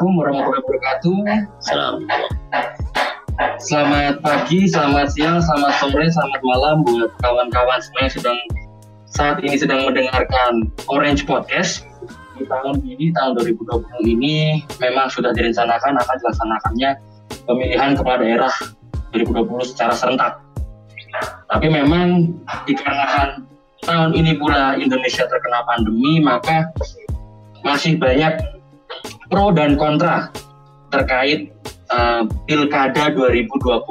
Assalamualaikum warahmatullahi wabarakatuh. Salam. Selamat pagi, selamat siang, selamat sore, selamat malam buat kawan-kawan semua yang sedang saat ini sedang mendengarkan Orange Podcast. Di tahun ini, tahun 2020 ini memang sudah direncanakan akan dilaksanakannya pemilihan kepala daerah 2020 secara serentak. Tapi memang dikarenakan tahun ini pula Indonesia terkena pandemi, maka masih banyak pro dan kontra terkait uh, pilkada 2020.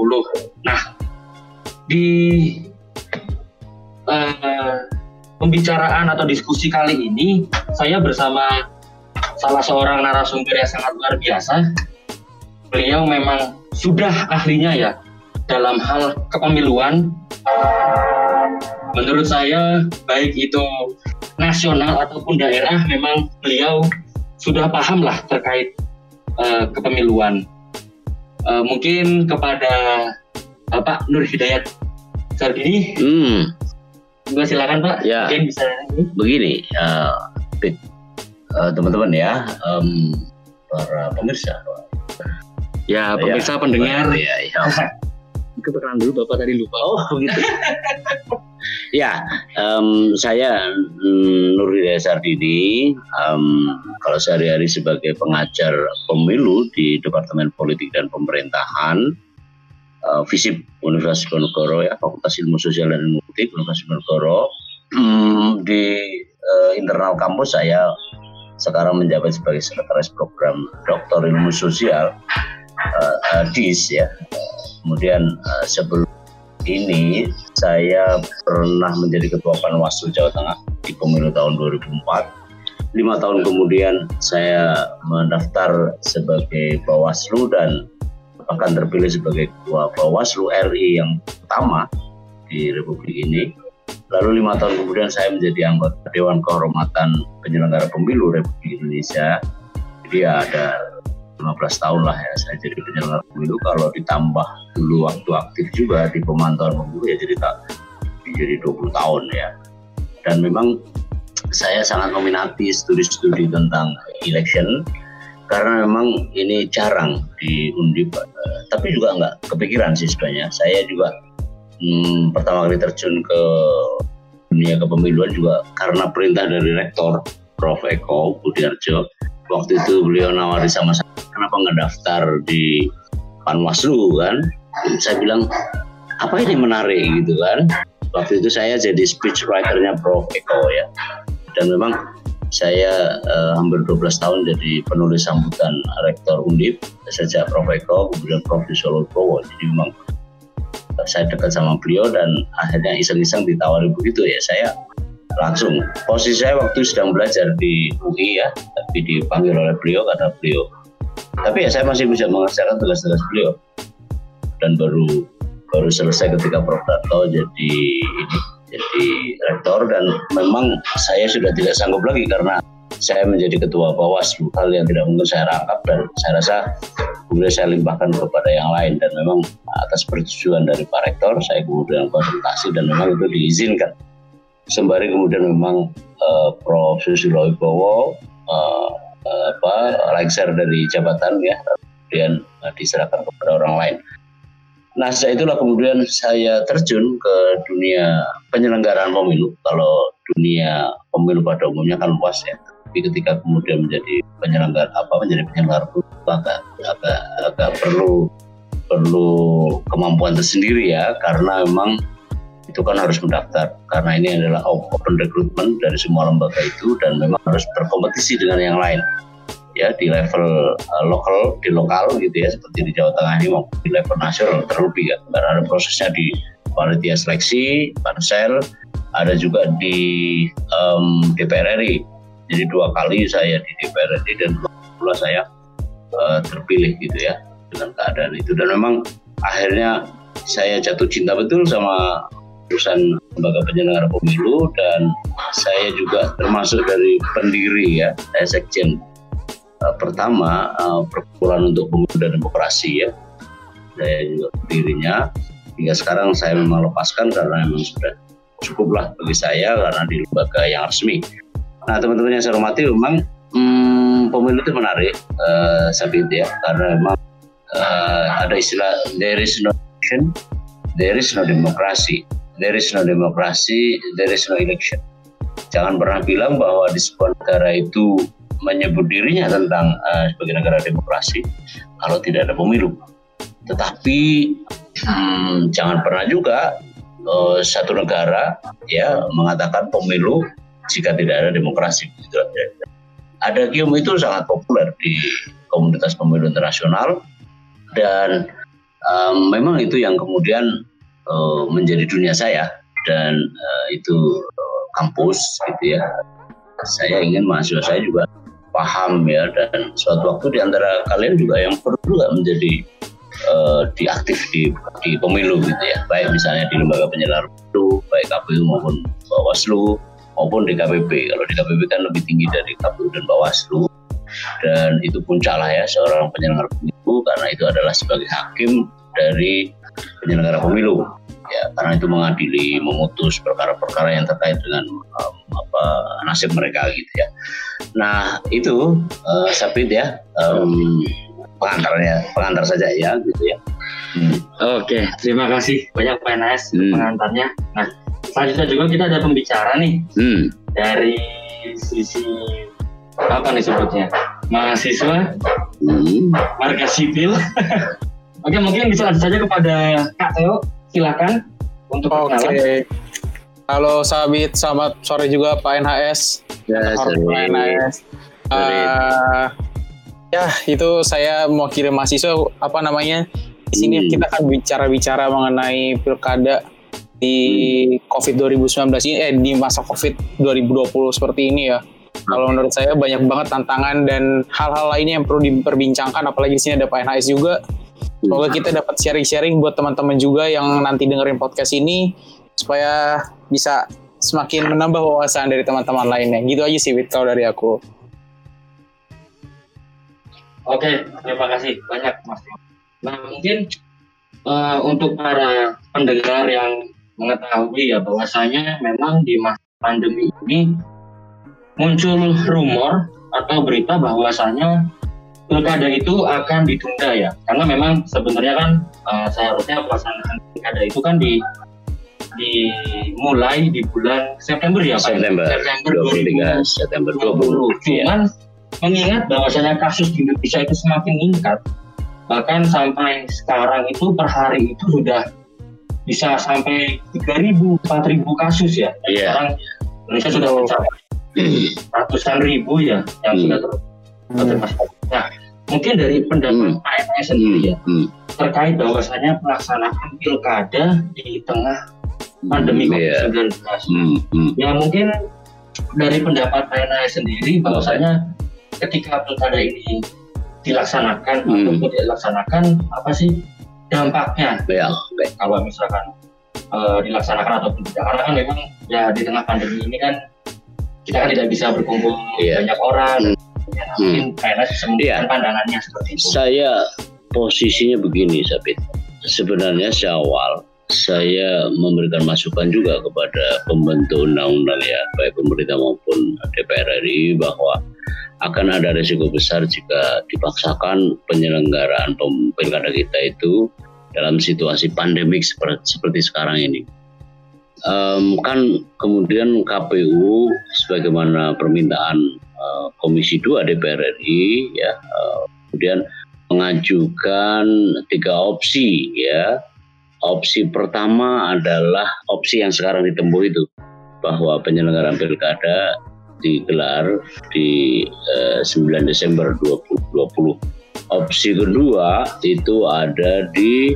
Nah, di uh, pembicaraan atau diskusi kali ini, saya bersama salah seorang narasumber yang sangat luar biasa. Beliau memang sudah ahlinya ya dalam hal kepemiluan. Menurut saya, baik itu nasional ataupun daerah, memang beliau sudah paham lah terkait uh, kepemiluan. Uh, mungkin kepada Bapak Nur Hidayat Sardini, Hmm, Gue silakan Pak, Ya. mungkin bisa begini, uh, Pit. Uh, teman-teman ya, um, para pemirsa. Ya, pemirsa pendengar. Ya, ya. Keperkenalan dulu Bapak tadi lupa. Oh, begitu. ya, em, saya mm, Nur Hidayat Sardini. Em, kalau sehari-hari sebagai pengajar pemilu di Departemen Politik dan Pemerintahan, eh, FISIP Universitas Diponegoro ya, Fakultas Ilmu Sosial dan Ilmu Politik Universitas Diponegoro. Hmm, di eh, internal kampus saya sekarang menjabat sebagai sekretaris program Doktor Ilmu Sosial eh, eh, DIS ya. Kemudian eh, sebelum ini saya pernah menjadi ketua Panwaslu Jawa Tengah di pemilu tahun 2004. Lima tahun kemudian saya mendaftar sebagai Bawaslu dan bahkan terpilih sebagai ketua Bawaslu RI yang pertama di Republik ini. Lalu lima tahun kemudian saya menjadi anggota Dewan Kehormatan Penyelenggara Pemilu Republik Indonesia. Jadi ya ada 15 tahun lah ya saya jadi penyelenggara pemilu. Kalau ditambah dulu waktu aktif juga di pemantauan pemilu ya jadi tak jadi 20 tahun ya. Dan memang saya sangat meminati studi-studi tentang election karena memang ini jarang di Undip eh, tapi juga nggak kepikiran sih sebenarnya. Saya juga hmm, pertama kali terjun ke dunia kepemiluan juga karena perintah dari rektor Prof. Eko Budiarjo waktu itu beliau nawari sama saya kenapa nggak daftar di Panwaslu kan? Saya bilang apa ini menarik? Gitu kan. Waktu itu saya jadi speech writernya Prof. Eko ya. Dan memang saya eh, hampir 12 tahun jadi penulis sambutan rektor Undip sejak Prof. Eko kemudian Prof. Yusolo Bowo jadi memang eh, saya dekat sama beliau dan akhirnya iseng-iseng ditawari begitu ya. Saya langsung. Posisi saya waktu sedang belajar di UI ya tapi dipanggil oleh beliau kata beliau. Tapi ya saya masih bisa mengerjakan tugas-tugas beliau. Dan baru baru selesai ketika Prof. Darto jadi ini jadi rektor dan memang saya sudah tidak sanggup lagi karena saya menjadi ketua Bawaslu hal yang tidak mungkin saya rangkap dan saya rasa kemudian saya limpahkan kepada yang lain. Dan memang atas persetujuan dari Pak Rektor saya kemudian konsultasi dan memang itu diizinkan sembari kemudian memang eh, Prof Susilo Wibowo apa lengser dari jabatan ya kemudian eh, diserahkan kepada orang lain. Nah setelah itulah kemudian saya terjun ke dunia penyelenggaraan pemilu. Kalau dunia pemilu pada umumnya kan luas ya. Tapi ketika kemudian menjadi penyelenggara apa menjadi penyelenggara pemilu agak agak agak perlu perlu kemampuan tersendiri ya karena memang itu kan harus mendaftar karena ini adalah open recruitment dari semua lembaga itu dan memang harus berkompetisi dengan yang lain. Ya di level uh, lokal di lokal gitu ya seperti di Jawa Tengah ini maupun di level nasional terlebih kan karena ada prosesnya di panitia seleksi pansel ada juga di um, DPR RI jadi dua kali saya di DPR RI dan dua pula saya uh, terpilih gitu ya dengan keadaan itu. Dan memang akhirnya saya jatuh cinta betul sama urusan lembaga penyelenggara pemilu dan saya juga termasuk dari pendiri ya saya sekjen uh, pertama uh, perkumpulan untuk pemilu dan demokrasi ya. Saya juga pendirinya. Hingga sekarang saya memang lepaskan karena memang sudah cukuplah bagi saya karena di lembaga yang resmi. Nah teman-teman yang saya hormati memang hmm, pemilu itu menarik, uh, Sabit ya, karena memang uh, ada istilah there is no election, there is no democracy, there is no democracy, there is no election. Jangan pernah bilang bahwa di sebuah negara itu menyebut dirinya tentang uh, sebagai negara demokrasi kalau tidak ada pemilu. Tetapi hmm, jangan pernah juga uh, satu negara ya mengatakan pemilu jika tidak ada demokrasi. Ada gium itu sangat populer di komunitas pemilu internasional dan um, memang itu yang kemudian uh, menjadi dunia saya. Dan uh, itu uh, kampus gitu ya. Saya ingin mahasiswa saya juga paham ya. Dan suatu waktu di antara kalian juga yang perlu juga menjadi uh, diaktif di di pemilu gitu ya. Baik misalnya di lembaga penyelenggara pemilu baik KPU maupun Bawaslu maupun di KPP kalau di KPP kan lebih tinggi dari KPU dan Bawaslu. Dan itu puncak lah ya seorang penyelenggara pemilu karena itu adalah sebagai hakim dari penyelenggara pemilu ya karena itu mengadili memutus perkara-perkara yang terkait dengan um, apa nasib mereka gitu ya nah itu uh, Sabit ya um, pengantarnya pengantar saja ya gitu ya hmm. oke terima kasih banyak PNS hmm. pengantarnya nah selanjutnya juga kita ada pembicara nih hmm. dari sisi apa nih sebutnya mahasiswa hmm. warga sipil oke mungkin bisa lanjut saja kepada Kak Teo silakan untuk Oke. Okay. Halo Sabit, selamat sore juga Pak NHS. Ya, Pak NHS. Uh, ya itu saya mau kirim mahasiswa apa namanya di sini hmm. kita akan bicara-bicara mengenai pilkada di hmm. COVID 2019 ini eh di masa COVID 2020 seperti ini ya. Kalau menurut saya banyak banget tantangan dan hal-hal lainnya yang perlu diperbincangkan apalagi di sini ada Pak NHS juga Semoga kita dapat sharing-sharing buat teman-teman juga yang nanti dengerin podcast ini supaya bisa semakin menambah wawasan dari teman-teman lainnya. Gitu aja sih, Wit, kalau dari aku. Oke, terima kasih banyak, Mas. Nah, mungkin uh, untuk para pendengar yang mengetahui ya bahwasanya memang di masa pandemi ini muncul rumor atau berita bahwasanya pilkada itu akan ditunda ya karena memang sebenarnya kan uh, seharusnya pelaksanaan pilkada itu kan di dimulai di bulan September ya Pak September September 23 September 20 cuman ya. mengingat bahwasanya kasus di Indonesia itu semakin meningkat bahkan sampai sekarang itu per hari itu sudah bisa sampai 3.000 4.000 kasus ya yeah. sekarang Indonesia sudah mencapai ratusan ribu ya yang hmm. sudah ter Hmm. Nah, mungkin dari pendapat hmm. Pak sendiri ya hmm. terkait bahwasanya pelaksanaan pilkada di tengah pandemi hmm, COVID-19. Yeah. Hmm. Hmm. Ya mungkin dari pendapat Pak sendiri bahwasanya ketika pilkada ini dilaksanakan hmm. atau tidak dilaksanakan apa sih dampaknya? Yeah. Kalau misalkan uh, dilaksanakan ataupun tidak karena kan memang ya di tengah pandemi ini kan kita kan tidak bisa berkumpul yeah. banyak orang. Hmm mungkin hmm. ya. pandangannya seperti itu. Saya posisinya begini, Sabit. Sebenarnya sejak saya memberikan masukan juga kepada pembentuk undang-undang ya, baik pemerintah maupun DPR RI bahwa akan ada risiko besar jika dipaksakan penyelenggaraan pilkada kita itu dalam situasi pandemik seperti, seperti sekarang ini. Um, kan kemudian KPU sebagaimana permintaan Komisi 2 DPR RI ya uh, kemudian mengajukan tiga opsi ya opsi pertama adalah opsi yang sekarang ditempuh itu bahwa penyelenggaraan pilkada digelar di eh, 9 Desember 2020 opsi kedua itu ada di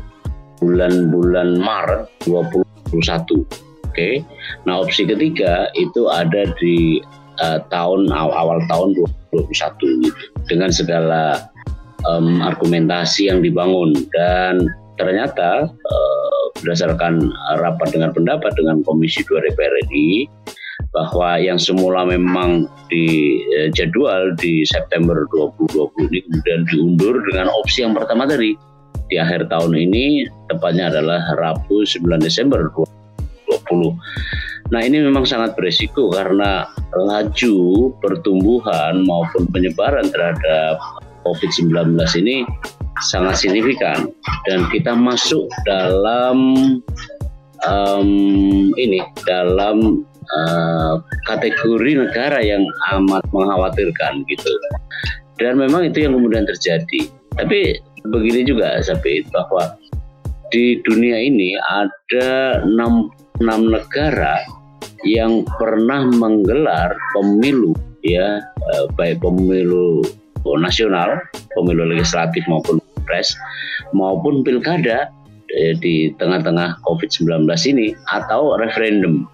bulan-bulan Maret 2021 oke okay? nah opsi ketiga itu ada di uh, tahun awal tahun 2021 gitu dengan segala um, argumentasi yang dibangun. Dan ternyata uh, berdasarkan rapat dengan pendapat dengan Komisi 2 DPR RI bahwa yang semula memang di jadwal di September 2020 ini kemudian diundur dengan opsi yang pertama tadi di akhir tahun ini tepatnya adalah Rabu 9 Desember 2020 Nah ini memang sangat beresiko karena laju pertumbuhan maupun penyebaran terhadap COVID-19 ini sangat signifikan. Dan kita masuk dalam um, ini dalam uh, kategori negara yang amat mengkhawatirkan gitu. Dan memang itu yang kemudian terjadi. Tapi begini juga Sabit bahwa di dunia ini ada enam, enam negara yang pernah menggelar pemilu ya eh, baik pemilu nasional, pemilu legislatif maupun pres maupun pilkada eh, di tengah-tengah COVID-19 ini atau referendum.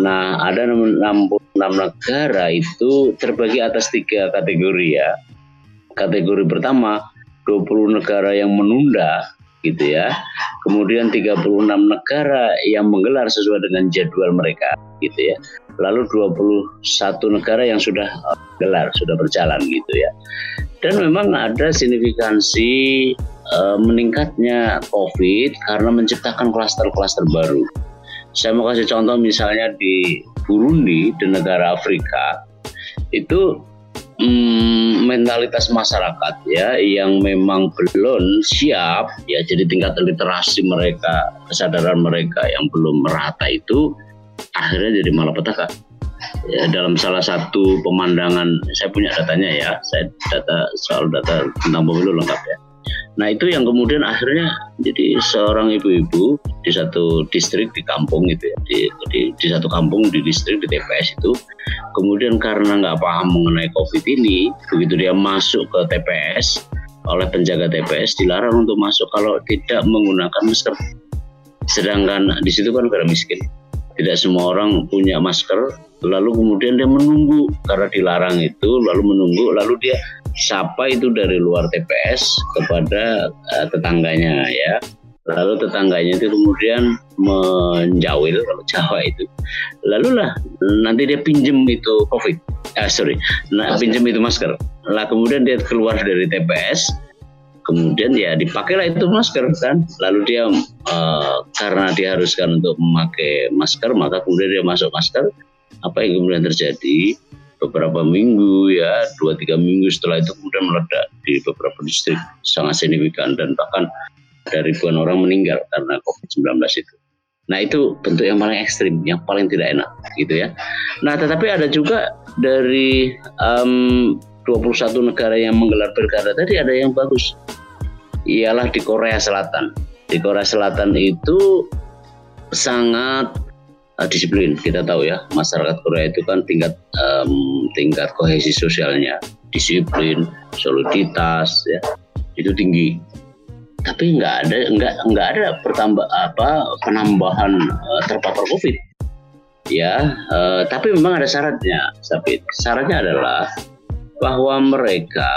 Nah, ada 66 negara itu terbagi atas tiga kategori ya. Kategori pertama 20 negara yang menunda gitu ya. Kemudian 36 negara yang menggelar sesuai dengan jadwal mereka gitu ya. Lalu 21 negara yang sudah uh, gelar, sudah berjalan gitu ya. Dan memang ada signifikansi uh, meningkatnya COVID karena menciptakan klaster-klaster baru. Saya mau kasih contoh misalnya di Burundi, di negara Afrika, itu hmm, mentalitas masyarakat ya yang memang belum siap ya jadi tingkat literasi mereka kesadaran mereka yang belum merata itu akhirnya jadi malapetaka. Ya dalam salah satu pemandangan saya punya datanya ya saya data soal data tentang pemilu lengkap ya Nah itu yang kemudian akhirnya jadi seorang ibu-ibu di satu distrik di kampung gitu ya, di, di, di satu kampung di distrik di TPS itu, kemudian karena nggak paham mengenai COVID ini, begitu dia masuk ke TPS oleh penjaga TPS dilarang untuk masuk kalau tidak menggunakan masker. Sedangkan di situ kan negara miskin, tidak semua orang punya masker, lalu kemudian dia menunggu karena dilarang itu, lalu menunggu, lalu dia siapa itu dari luar TPS kepada uh, tetangganya ya. Lalu tetangganya itu kemudian menjawil kalau Jawa itu. Lalu lah nanti dia pinjem itu covid. Ah sorry nah, pinjem itu masker. Lah kemudian dia keluar dari TPS kemudian ya dipakailah itu masker kan. Lalu dia uh, karena diharuskan untuk memakai masker maka kemudian dia masuk masker apa yang kemudian terjadi beberapa minggu ya dua tiga minggu setelah itu kemudian meledak di beberapa distrik sangat signifikan dan bahkan ada ribuan orang meninggal karena COVID-19 itu. Nah itu bentuk yang paling ekstrim, yang paling tidak enak gitu ya. Nah tetapi ada juga dari um, 21 negara yang menggelar pilkada tadi ada yang bagus. Ialah di Korea Selatan. Di Korea Selatan itu sangat uh, disiplin. Kita tahu ya masyarakat Korea itu kan tingkat um, tingkat kohesi sosialnya. Disiplin soliditas ya. Itu tinggi. Tapi nggak ada nggak nggak ada pertambah apa penambahan uh, terpapar covid. Ya uh, tapi memang ada syaratnya tapi syaratnya adalah bahwa mereka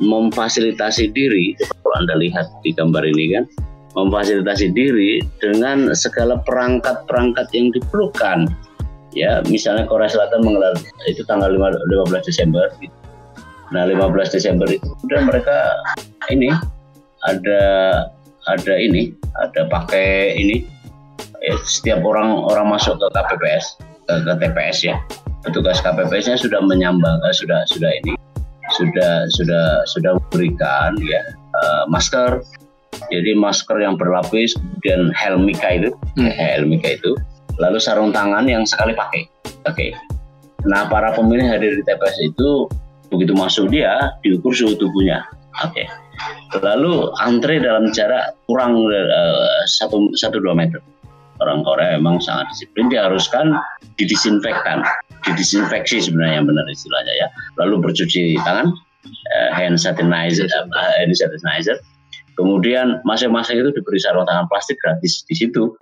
memfasilitasi diri. Kalau anda lihat di gambar ini kan memfasilitasi diri dengan segala perangkat-perangkat yang diperlukan. Ya, misalnya Korea Selatan menggelar itu tanggal 15 Desember. Gitu. Nah, 15 Desember itu kemudian mereka ini ada ada ini, ada pakai ini ya, setiap orang orang masuk ke KPPS ke, ke TPS ya. Petugas KPPS-nya sudah menyambang uh, sudah sudah ini sudah sudah sudah memberikan ya uh, masker jadi masker yang berlapis, kemudian helmika itu, hmm. helmika itu, lalu sarung tangan yang sekali pakai. Oke. Okay. Nah, para pemilih hadir di TPS itu begitu masuk dia diukur suhu tubuhnya. Oke. Okay. Lalu antre dalam jarak kurang uh, satu satu dua meter. Orang Korea memang sangat disiplin, diharuskan didisinfektan, didisinfeksi sebenarnya yang benar istilahnya ya. Lalu bercuci tangan, uh, hand sanitizer, hand sanitizer, Kemudian masing-masing itu diberi sarung tangan plastik gratis di situ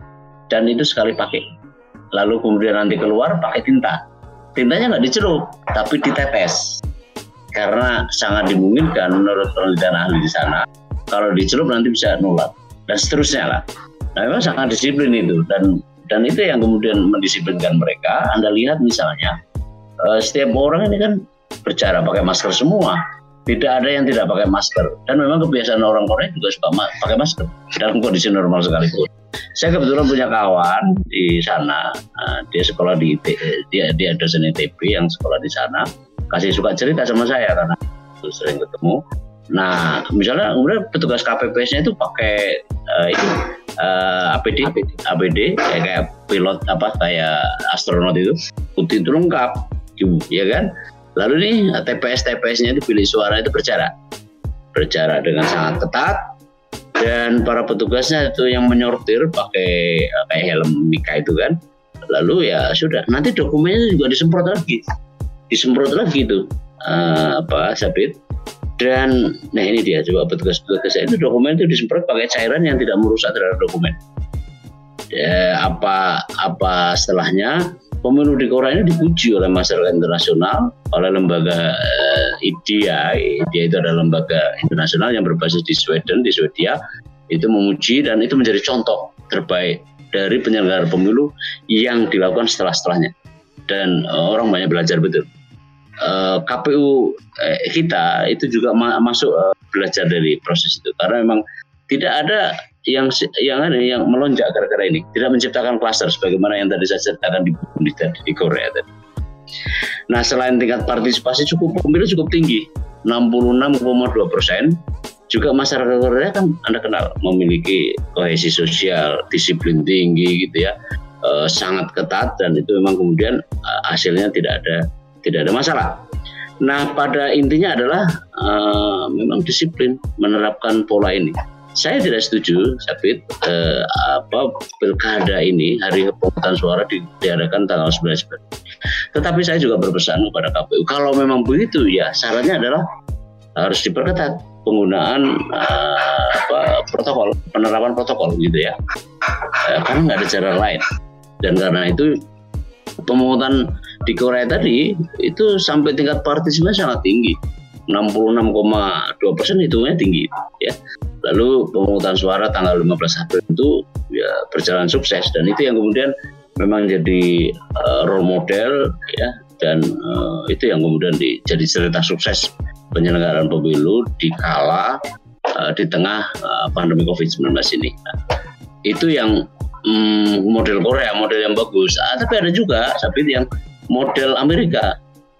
dan itu sekali pakai. Lalu kemudian nanti keluar pakai tinta. Tintanya nggak dicelup, tapi ditetes. Karena sangat dimungkinkan menurut penelitian ahli di sana, kalau dicelup nanti bisa nular dan seterusnya lah. Nah memang sangat disiplin itu dan dan itu yang kemudian mendisiplinkan mereka. Anda lihat misalnya eh, setiap orang ini kan bercara pakai masker semua tidak ada yang tidak pakai masker. Dan memang kebiasaan orang Korea juga suka ma pakai masker dalam kondisi normal sekalipun. Saya kebetulan punya kawan di sana, uh, dia sekolah di dia dia dosen ITB yang sekolah di sana, kasih suka cerita sama saya karena sering ketemu. Nah, misalnya kemudian petugas KPPS-nya itu pakai uh, itu uh, APD, APD, APD kayak, kayak pilot apa kayak astronot itu. Putih itu lengkap, ya kan? Lalu nih TPS TPS-nya itu pilih suara itu berjarak, berjarak dengan sangat ketat. Dan para petugasnya itu yang menyortir pakai uh, kayak helm Mika itu kan. Lalu ya sudah, nanti dokumennya juga disemprot lagi, disemprot lagi tuh uh, apa sabit dan nah ini dia coba petugas-petugas itu dokumen itu disemprot pakai cairan yang tidak merusak terhadap dokumen. Ya, apa apa setelahnya pemilu di Korea ini dipuji oleh masyarakat internasional oleh lembaga uh, IDEA, IDEA itu adalah lembaga internasional yang berbasis di Sweden, di Swedia, itu memuji dan itu menjadi contoh terbaik dari penyelenggara pemilu yang dilakukan setelah-setelahnya. Dan uh, orang banyak belajar betul. Eh, KPU eh, kita itu juga ma masuk belajar dari proses itu karena memang tidak ada yang yang yang melonjak gara-gara ini tidak menciptakan kluster sebagaimana yang tadi saya ceritakan di di, di Korea tadi. Nah selain tingkat partisipasi cukup pemilu cukup tinggi 66,2 persen juga masyarakat Korea kan anda kenal memiliki kohesi sosial disiplin tinggi gitu ya uh, sangat ketat dan itu memang kemudian uh, hasilnya tidak ada tidak ada masalah. Nah, pada intinya adalah uh, memang disiplin menerapkan pola ini. Saya tidak setuju, Sabit, uh, apa pilkada ini hari pemungutan suara di, diadakan tanggal 19 Tetapi saya juga berpesan kepada KPU, kalau memang begitu ya syaratnya adalah harus diperketat penggunaan uh, apa, protokol, penerapan protokol gitu ya, uh, karena nggak ada cara lain. Dan karena itu pemungutan di Korea tadi itu sampai tingkat partisipasi sangat tinggi 66,2 persen hitungnya tinggi ya lalu pemungutan suara tanggal 15 April itu ya berjalan sukses dan itu yang kemudian memang jadi uh, role model ya dan uh, itu yang kemudian di, jadi cerita sukses penyelenggaraan pemilu di kala uh, di tengah uh, pandemi COVID-19 ini. Nah, itu yang um, model Korea, model yang bagus. Ah, tapi ada juga tapi yang model Amerika.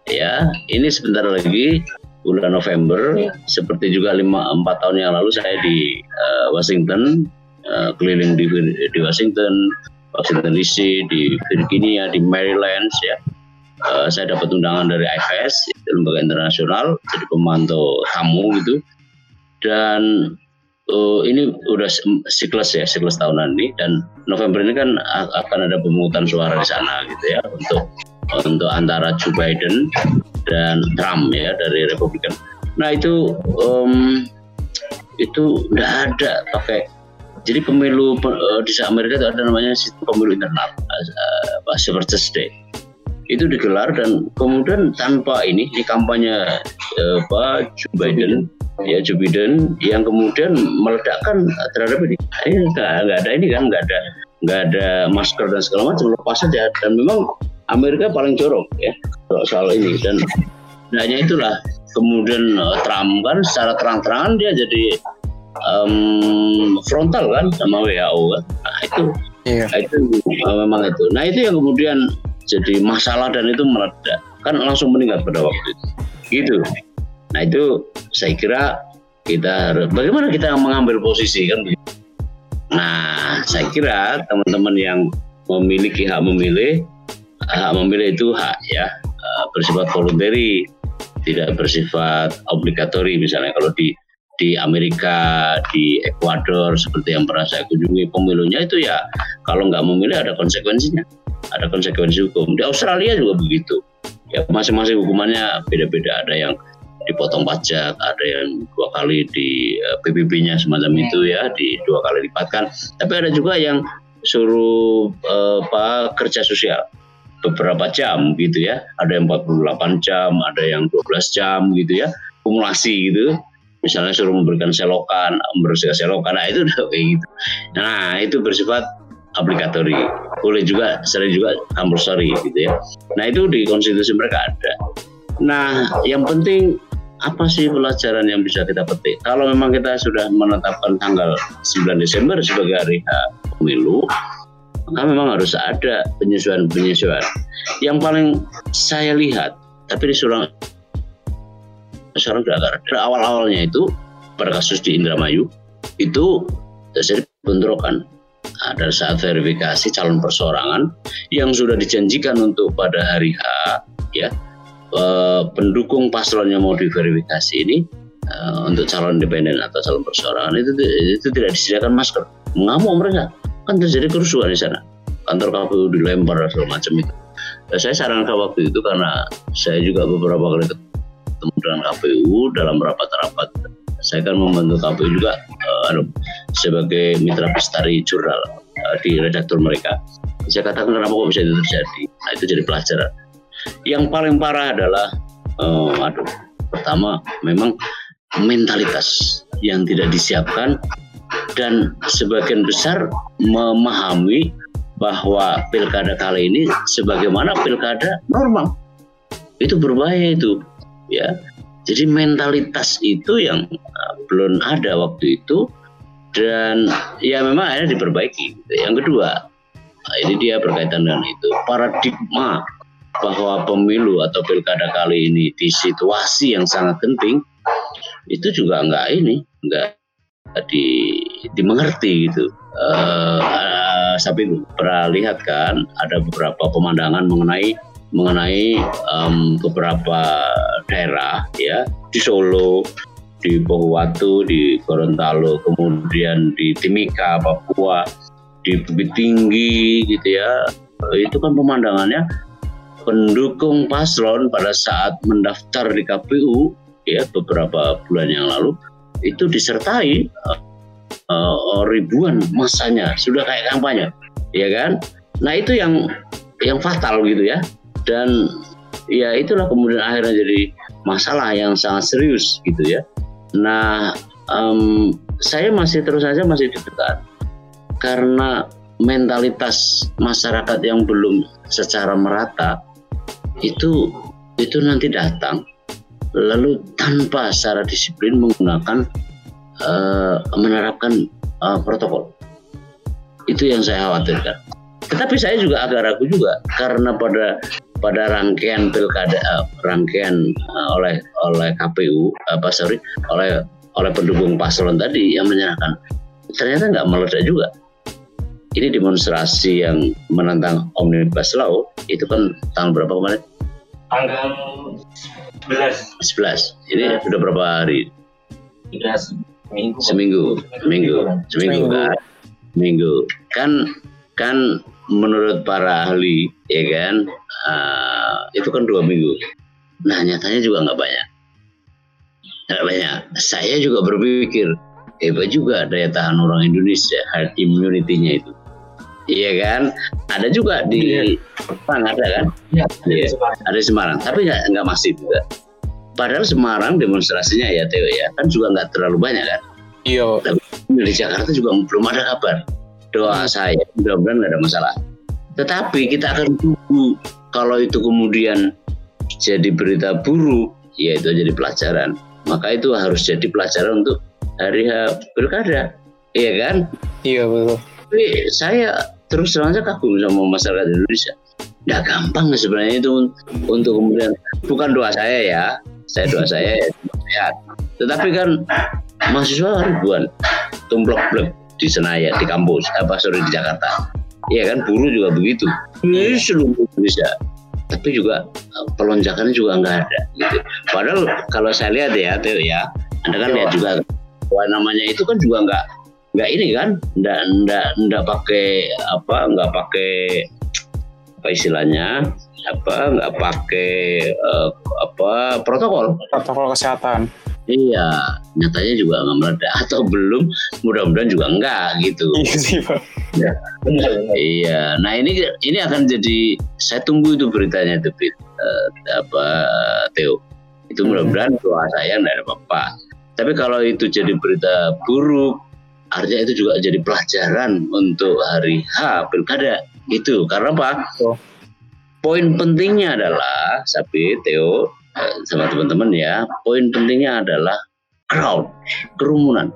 Ya, ini sebentar lagi bulan November, ya. seperti juga lima empat tahun yang lalu saya di uh, Washington, uh, keliling di, di Washington, Washington DC, di Virginia, di Maryland, ya. Uh, saya dapat undangan dari IFS, lembaga internasional, jadi pemantau tamu gitu. Dan uh, ini udah siklus ya, siklus tahunan ini. Dan November ini kan akan ada pemungutan suara di sana gitu ya untuk untuk antara Joe Biden dan Trump ya dari Republikan. Nah itu um, itu nggak ada pakai. Jadi pemilu uh, di Amerika itu ada namanya sistem pemilu internal uh, uh, Day. Itu digelar dan kemudian tanpa ini di kampanye uh, apa Joe Biden ya Joe Biden yang kemudian meledakkan terhadap ini. Ini nggak ada ini kan nggak ada nggak ada masker dan segala macam lepas saja. Dan memang Amerika paling jorok ya soal, soal ini. Dan hanya itulah kemudian uh, Trump kan secara terang-terangan dia jadi um, frontal kan sama WHO kan. Nah, itu iya. Nah, itu uh, memang itu. Nah itu yang kemudian jadi masalah dan itu meledak. Kan langsung meninggal pada waktu itu. Gitu. Nah itu saya kira kita harus bagaimana kita mengambil posisi kan nah saya kira teman-teman yang memiliki hak memilih hak memilih itu hak ya eh, bersifat voluntary tidak bersifat obligatori misalnya kalau di di Amerika, di Ekuador seperti yang pernah saya kunjungi pemilunya itu ya kalau nggak memilih ada konsekuensinya, ada konsekuensi hukum. Di Australia juga begitu. Ya masing-masing hukumannya beda-beda. Ada yang dipotong pajak, ada yang dua kali di eh, PBB-nya semacam itu ya, di dua kali lipatkan. Tapi ada juga yang suruh uh, apa kerja sosial beberapa jam gitu ya. Ada yang 48 jam, ada yang 12 jam gitu ya. Kumulasi gitu. Misalnya suruh memberikan selokan, membersihkan selokan, nah itu udah kayak gitu. Nah itu bersifat aplikatori. Boleh juga, sering juga compulsory gitu ya. Nah itu di konstitusi mereka ada. Nah yang penting apa sih pelajaran yang bisa kita petik? Kalau memang kita sudah menetapkan tanggal 9 Desember sebagai hari pemilu maka memang harus ada penyesuaian-penyesuaian. Yang paling saya lihat, tapi di seorang sekarang sudah awal-awalnya itu pada kasus di Indramayu itu terjadi bentrokan. Ada saat verifikasi calon persorangan yang sudah dijanjikan untuk pada hari H ya eh, pendukung paslon yang mau diverifikasi ini eh, untuk calon independen atau calon persorangan itu itu tidak disediakan masker. Mengamuk mereka kan terjadi kerusuhan di sana. Kantor KPU dilempar dan segala macam itu. Ya, saya sarankan waktu itu karena saya juga beberapa kali ketemu dengan KPU dalam rapat-rapat. Saya kan membantu KPU juga uh, sebagai mitra pestari jurnal uh, di redaktur mereka. Saya katakan kenapa kok bisa itu terjadi? Nah itu jadi pelajaran. Yang paling parah adalah uh, aduh pertama memang mentalitas yang tidak disiapkan dan sebagian besar memahami bahwa pilkada kali ini sebagaimana pilkada normal. Itu berbahaya itu ya. Jadi mentalitas itu yang uh, belum ada waktu itu. Dan ya memang akhirnya diperbaiki. Yang kedua nah ini dia berkaitan dengan itu. Paradigma bahwa pemilu atau pilkada kali ini di situasi yang sangat penting itu juga enggak ini enggak di dimengerti gitu. Uh, uh, tapi pernah lihat kan ada beberapa pemandangan mengenai mengenai um, beberapa daerah ya di Solo, di Bogowatu, di Gorontalo, kemudian di Timika, Papua, di Bukit Tinggi gitu ya. Itu kan pemandangannya pendukung paslon pada saat mendaftar di KPU ya beberapa bulan yang lalu itu disertai uh, ribuan masanya. Sudah kayak kampanye ya kan? Nah itu yang yang fatal gitu ya. Dan ya itulah kemudian akhirnya jadi masalah yang sangat serius gitu ya. Nah um, saya masih terus saja masih ditekan karena mentalitas masyarakat yang belum secara merata itu itu nanti datang lalu tanpa secara disiplin menggunakan uh, menerapkan uh, protokol. Itu yang saya khawatirkan. Tetapi saya juga agak ragu juga karena pada pada rangkaian pilkada uh, rangkaian uh, oleh oleh KPU apa sorry oleh oleh pendukung paslon tadi yang menyerahkan ternyata nggak meledak juga. Ini demonstrasi yang menentang omnibus law itu kan tahun berapa kemarin? Tanggal 11. 11. Ini sudah berapa hari? Sudah seminggu. Seminggu. Seminggu. Seminggu kan. Seminggu. Kan kan menurut para ahli ya kan uh, itu kan dua minggu. Nah nyatanya juga nggak banyak. Nggak banyak. Saya juga berpikir hebat juga daya tahan orang Indonesia herd immunity-nya itu. Iya kan? Ada juga di iya. ada kan? Iya. iya. Ada di Semarang, tapi nggak nggak masif juga. Padahal Semarang demonstrasinya ya Teo ya kan juga nggak terlalu banyak kan? Iya. Tapi di Jakarta juga belum ada kabar. Doa hmm. saya mudah-mudahan nggak ada masalah. Tetapi kita akan tunggu kalau itu kemudian jadi berita buruk, ya itu jadi pelajaran. Maka itu harus jadi pelajaran untuk hari pilkada, iya kan? Iya betul. Tapi saya terus terang saja kagum sama masyarakat Indonesia. Nggak gampang sebenarnya itu untuk kemudian bukan doa saya ya, saya doa saya ya sehat. Tetapi kan mahasiswa ribuan tumplok blek di Senayan, di kampus, apa sorry di Jakarta. Iya kan, buruh juga begitu. Ini seluruh Indonesia. Tapi juga pelonjakannya juga nggak ada. Gitu. Padahal kalau saya lihat ya, Teo ya, Anda kan lihat juga bahwa namanya itu kan juga nggak nggak ini kan? Nggak nggak nggak pakai apa nggak pakai apa istilahnya? Apa nggak pakai uh, apa protokol. Protokol kesehatan. Iya nyatanya juga nggak meledak atau belum mudah-mudahan juga enggak gitu. Iya sih pak. Ya. iya. Nah ini ini akan jadi saya tunggu itu beritanya itu uh, apa Theo. Itu mudah-mudahan doa saya nggak ada apa-apa. Tapi kalau itu jadi berita buruk artinya itu juga jadi pelajaran untuk hari H pilkada itu karena apa? Oh. Poin pentingnya adalah Sapi Theo eh, sama teman-teman ya, poin pentingnya adalah crowd, kerumunan.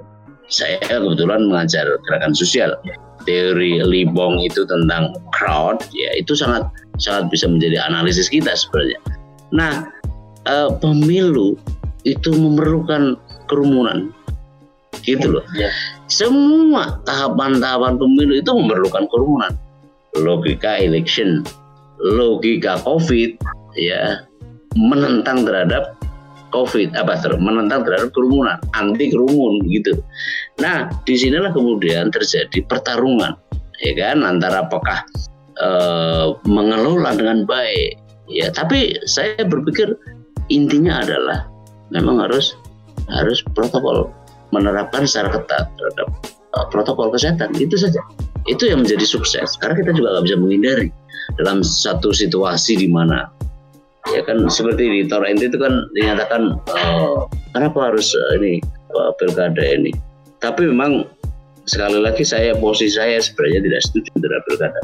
Saya kebetulan mengajar gerakan sosial. teori Libong itu tentang crowd ya itu sangat sangat bisa menjadi analisis kita sebenarnya. Nah uh, pemilu itu memerlukan kerumunan gitu loh. Ya. Semua tahapan-tahapan pemilu itu memerlukan kerumunan. Logika election, logika COVID ya menentang terhadap COVID apa menentang terhadap kerumunan, anti kerumun gitu. Nah, di sinilah kemudian terjadi pertarungan, ya kan, antara apakah e, mengelola dengan baik, ya. Tapi saya berpikir intinya adalah memang harus harus protokol menerapkan secara ketat terhadap uh, protokol kesehatan. Itu saja. Itu yang menjadi sukses. Karena kita juga nggak bisa menghindari. Dalam satu situasi di mana ya kan seperti di Torrent itu kan dinyatakan uh, kenapa harus uh, ini uh, pilkada ini? Tapi memang sekali lagi saya posisi saya sebenarnya tidak setuju terhadap pilkada.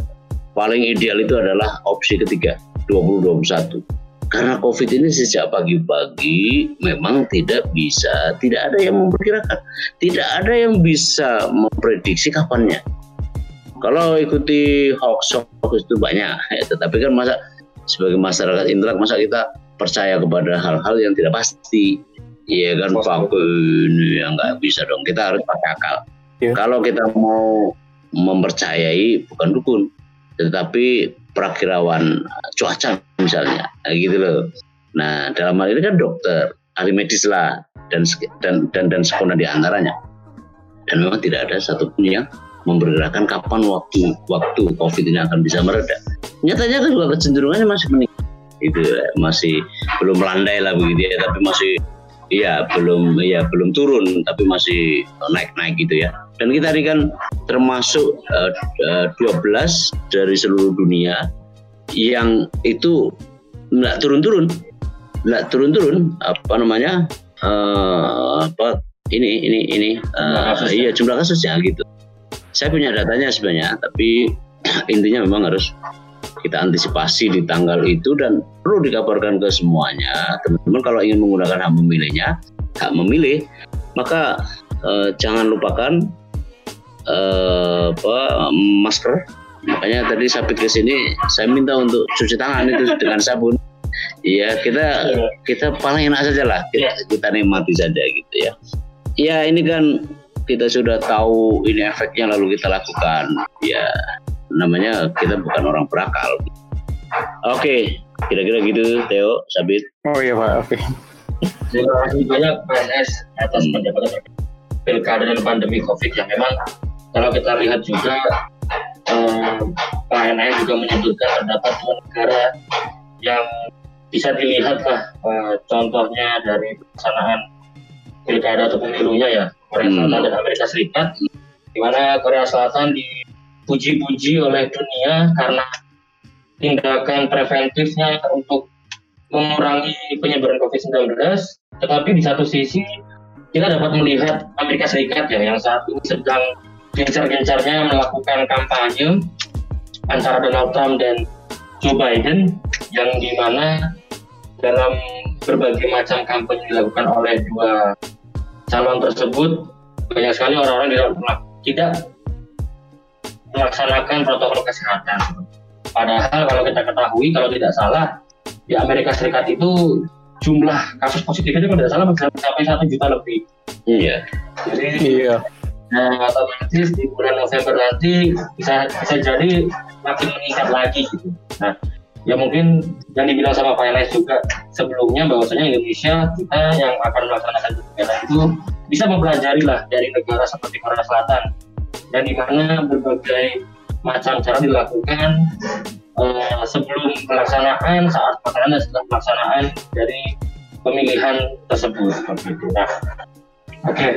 Paling ideal itu adalah opsi ketiga 2021 karena COVID ini sejak pagi-pagi memang tidak bisa, tidak ada yang memperkirakan, tidak ada yang bisa memprediksi kapannya. Kalau ikuti hoax hoax itu banyak, ya, tetapi kan masa sebagai masyarakat intelek masa kita percaya kepada hal-hal yang tidak pasti, Iya kan Pak ini yang nggak bisa dong. Kita harus pakai akal. Ya. Kalau kita mau mempercayai bukan dukun, tetapi prakirawan cuaca misalnya. Nah, gitu loh. Nah dalam hal ini kan dokter ahli medis lah dan dan dan dan sekolah di antaranya. Dan memang tidak ada satupun yang memperkirakan kapan waktu waktu covid ini akan bisa mereda nyatanya kan juga kecenderungannya masih meningkat itu masih belum melandai lah begitu ya tapi masih Iya belum ya belum turun tapi masih naik naik gitu ya. Dan kita ini kan termasuk uh, uh, 12 dari seluruh dunia yang itu nggak turun-turun. Nggak turun-turun apa namanya uh, apa ini ini ini uh, iya jumlah kasusnya gitu. Saya punya datanya sebenarnya tapi intinya memang harus kita antisipasi di tanggal itu dan perlu dikabarkan ke semuanya. Teman-teman kalau ingin menggunakan hak memilihnya hak memilih maka eh, jangan lupakan eh, apa masker makanya tadi saya pikir sini saya minta untuk cuci tangan itu dengan sabun Iya kita kita paling enak saja lah kita, kita nikmati saja gitu ya. Ya ini kan kita sudah tahu ini efeknya lalu kita lakukan. Ya namanya kita bukan orang berakal. Oke, kira-kira gitu Theo, Sabit. Oh iya Pak, oke. Terima kasih banyak PNS atas hmm. pendapat pilkada dan pandemi COVID yang memang kalau kita lihat juga eh, PNS juga menyebutkan terdapat dua negara yang bisa dilihat lah eh, contohnya dari pelaksanaan pilkada atau pemilunya ya Korea Selatan hmm. dan Amerika Serikat di mana Korea Selatan di dipuji-puji oleh dunia karena tindakan preventifnya untuk mengurangi penyebaran COVID-19. Tetapi di satu sisi kita dapat melihat Amerika Serikat ya yang saat ini sedang gencar-gencarnya melakukan kampanye antara Donald Trump dan Joe Biden yang di mana dalam berbagai macam kampanye dilakukan oleh dua calon tersebut banyak sekali orang-orang tidak tidak melaksanakan protokol kesehatan. Padahal kalau kita ketahui, kalau tidak salah, di Amerika Serikat itu jumlah kasus positifnya kalau tidak salah mencapai satu juta lebih. Iya. Jadi iya. Nah, otomatis di bulan November nanti bisa bisa jadi makin meningkat lagi gitu. Nah, ya mungkin yang dibilang sama Pak Enes juga sebelumnya bahwasanya Indonesia kita yang akan melaksanakan kegiatan itu bisa mempelajari lah dari negara seperti Korea Selatan dan di mana berbagai macam cara dilakukan uh, sebelum pelaksanaan, saat pelaksanaan dan setelah pelaksanaan dari pemilihan tersebut seperti itu. Nah, oke, okay.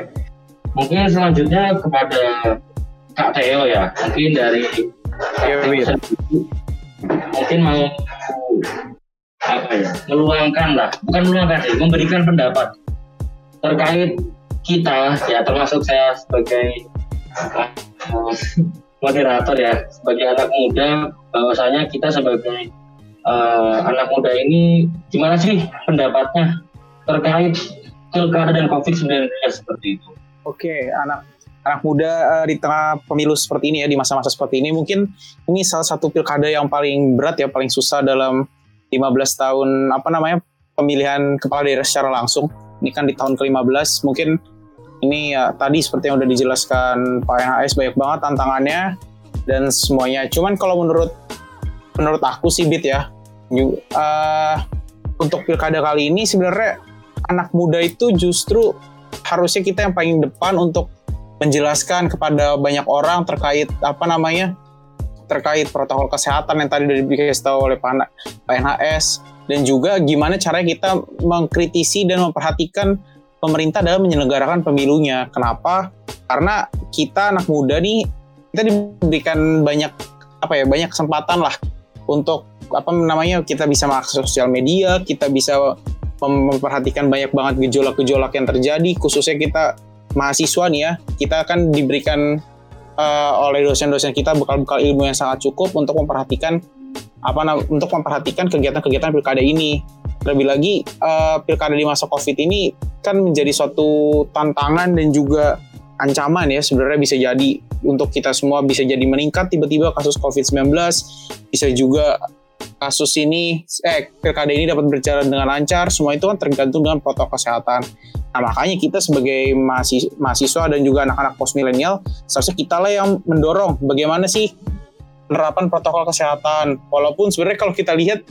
Mungkin selanjutnya kepada Kak Theo ya, mungkin dari ya, mungkin mau apa ya, meluangkan lah, bukan meluangkan sih, memberikan pendapat terkait kita ya termasuk saya sebagai moderator ya sebagai anak muda bahwasanya kita sebagai uh, anak muda ini gimana sih pendapatnya terkait pilkada dan covid 19 seperti itu oke anak anak muda uh, di tengah pemilu seperti ini ya di masa-masa seperti ini mungkin ini salah satu pilkada yang paling berat ya paling susah dalam 15 tahun apa namanya pemilihan kepala daerah secara langsung. Ini kan di tahun ke-15 mungkin ini ya tadi seperti yang udah dijelaskan Pak NHS banyak banget tantangannya dan semuanya. Cuman kalau menurut menurut aku sih Bit ya uh, untuk pilkada kali ini sebenarnya anak muda itu justru harusnya kita yang paling depan untuk menjelaskan kepada banyak orang terkait apa namanya terkait protokol kesehatan yang tadi sudah dikasih tahu oleh Pak NHS dan juga gimana caranya kita mengkritisi dan memperhatikan pemerintah dalam menyelenggarakan pemilunya. Kenapa? Karena kita anak muda nih kita diberikan banyak apa ya banyak kesempatan lah untuk apa namanya kita bisa mengakses sosial media, kita bisa memperhatikan banyak banget gejolak-gejolak yang terjadi khususnya kita mahasiswa nih ya, kita akan diberikan uh, oleh dosen-dosen kita bekal-bekal ilmu yang sangat cukup untuk memperhatikan apa untuk memperhatikan kegiatan-kegiatan pilkada ini. Lebih lagi uh, pilkada di masa Covid ini kan menjadi suatu tantangan dan juga ancaman ya sebenarnya bisa jadi untuk kita semua bisa jadi meningkat tiba-tiba kasus Covid-19 bisa juga kasus ini eh pilkada ini dapat berjalan dengan lancar semua itu kan tergantung dengan protokol kesehatan. Nah makanya kita sebagai mahasiswa dan juga anak-anak post milenial seharusnya kita lah yang mendorong bagaimana sih penerapan protokol kesehatan. Walaupun sebenarnya kalau kita lihat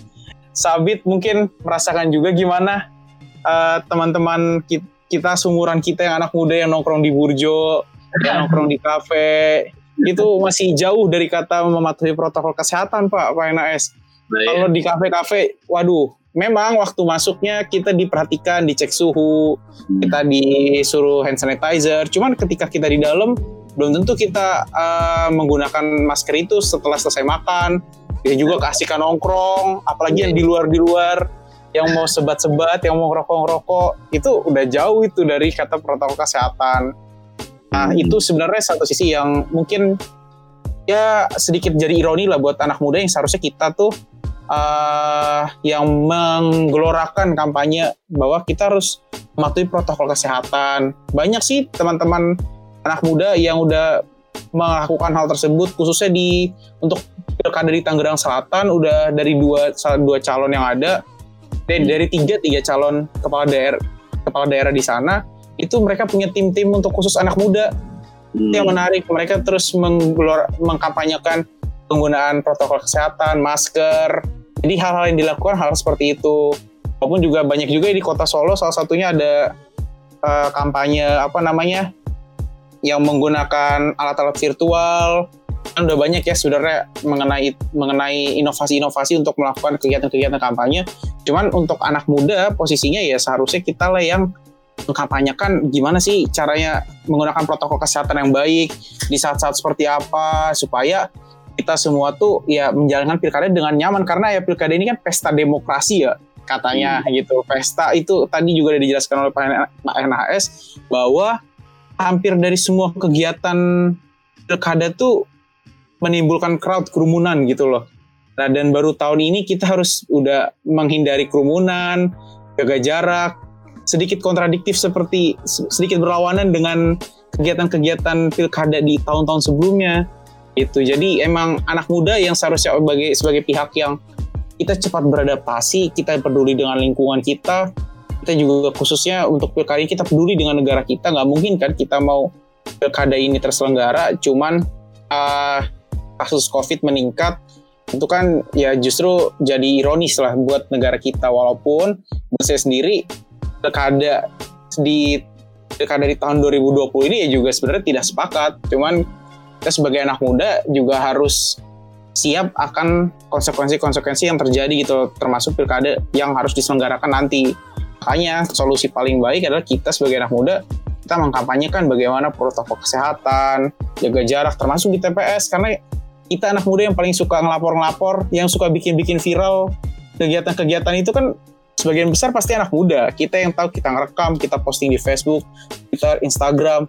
Sabit mungkin merasakan juga gimana uh, teman-teman kita, kita sumuran kita yang anak muda yang nongkrong di burjo yang nongkrong di kafe itu masih jauh dari kata mematuhi protokol kesehatan Pak Pak NAS Nah, Kalau di kafe-kafe, waduh, memang waktu masuknya kita diperhatikan, dicek suhu, hmm. kita disuruh hand sanitizer. Cuman ketika kita di dalam, belum tentu kita uh, menggunakan masker itu setelah selesai makan. Dia juga kasihkan nongkrong, apalagi yang di luar di luar yang mau sebat-sebat, yang mau ngerokok-ngerokok, itu udah jauh itu dari kata protokol kesehatan. Nah, hmm. itu sebenarnya satu sisi yang mungkin ya sedikit jadi ironi lah buat anak muda yang seharusnya kita tuh uh, yang menggelorakan kampanye bahwa kita harus mematuhi protokol kesehatan. Banyak sih teman-teman anak muda yang udah melakukan hal tersebut khususnya di untuk pilkada di Tangerang Selatan udah dari dua dua calon yang ada dan dari tiga tiga calon kepala daerah kepala daerah di sana itu mereka punya tim-tim untuk khusus anak muda hmm. yang menarik mereka terus mengkampanyekan penggunaan protokol kesehatan masker jadi hal-hal yang dilakukan hal seperti itu. Walaupun juga banyak juga di kota Solo salah satunya ada uh, kampanye apa namanya yang menggunakan alat-alat virtual kan udah banyak ya sebenarnya mengenai mengenai inovasi-inovasi untuk melakukan kegiatan-kegiatan kampanye. Cuman untuk anak muda posisinya ya seharusnya kita lah yang mengkampanyekan gimana sih caranya menggunakan protokol kesehatan yang baik di saat-saat seperti apa supaya kita semua tuh ya menjalankan pilkada dengan nyaman karena ya pilkada ini kan pesta demokrasi ya katanya hmm. gitu. Pesta itu tadi juga udah dijelaskan oleh Pak NHS bahwa hampir dari semua kegiatan pilkada tuh menimbulkan crowd kerumunan gitu loh. Nah dan baru tahun ini kita harus udah menghindari kerumunan, jaga jarak, sedikit kontradiktif seperti sedikit berlawanan dengan kegiatan-kegiatan pilkada di tahun-tahun sebelumnya itu jadi emang anak muda yang seharusnya sebagai sebagai pihak yang kita cepat beradaptasi kita peduli dengan lingkungan kita kita juga khususnya untuk pilkada kita peduli dengan negara kita. Nggak mungkin kan kita mau pilkada ini terselenggara cuman uh, kasus covid meningkat. Itu kan ya justru jadi ironis lah buat negara kita. Walaupun buat saya sendiri pilkada di pilkada di tahun 2020 ini ya juga sebenarnya tidak sepakat. Cuman kita sebagai anak muda juga harus siap akan konsekuensi-konsekuensi yang terjadi gitu termasuk pilkada yang harus diselenggarakan nanti. Makanya solusi paling baik adalah kita sebagai anak muda kita mengkampanyekan bagaimana protokol kesehatan jaga jarak termasuk di TPS karena kita anak muda yang paling suka ngelapor-ngelapor yang suka bikin-bikin viral kegiatan-kegiatan itu kan sebagian besar pasti anak muda. Kita yang tahu kita ngerekam kita posting di Facebook Twitter Instagram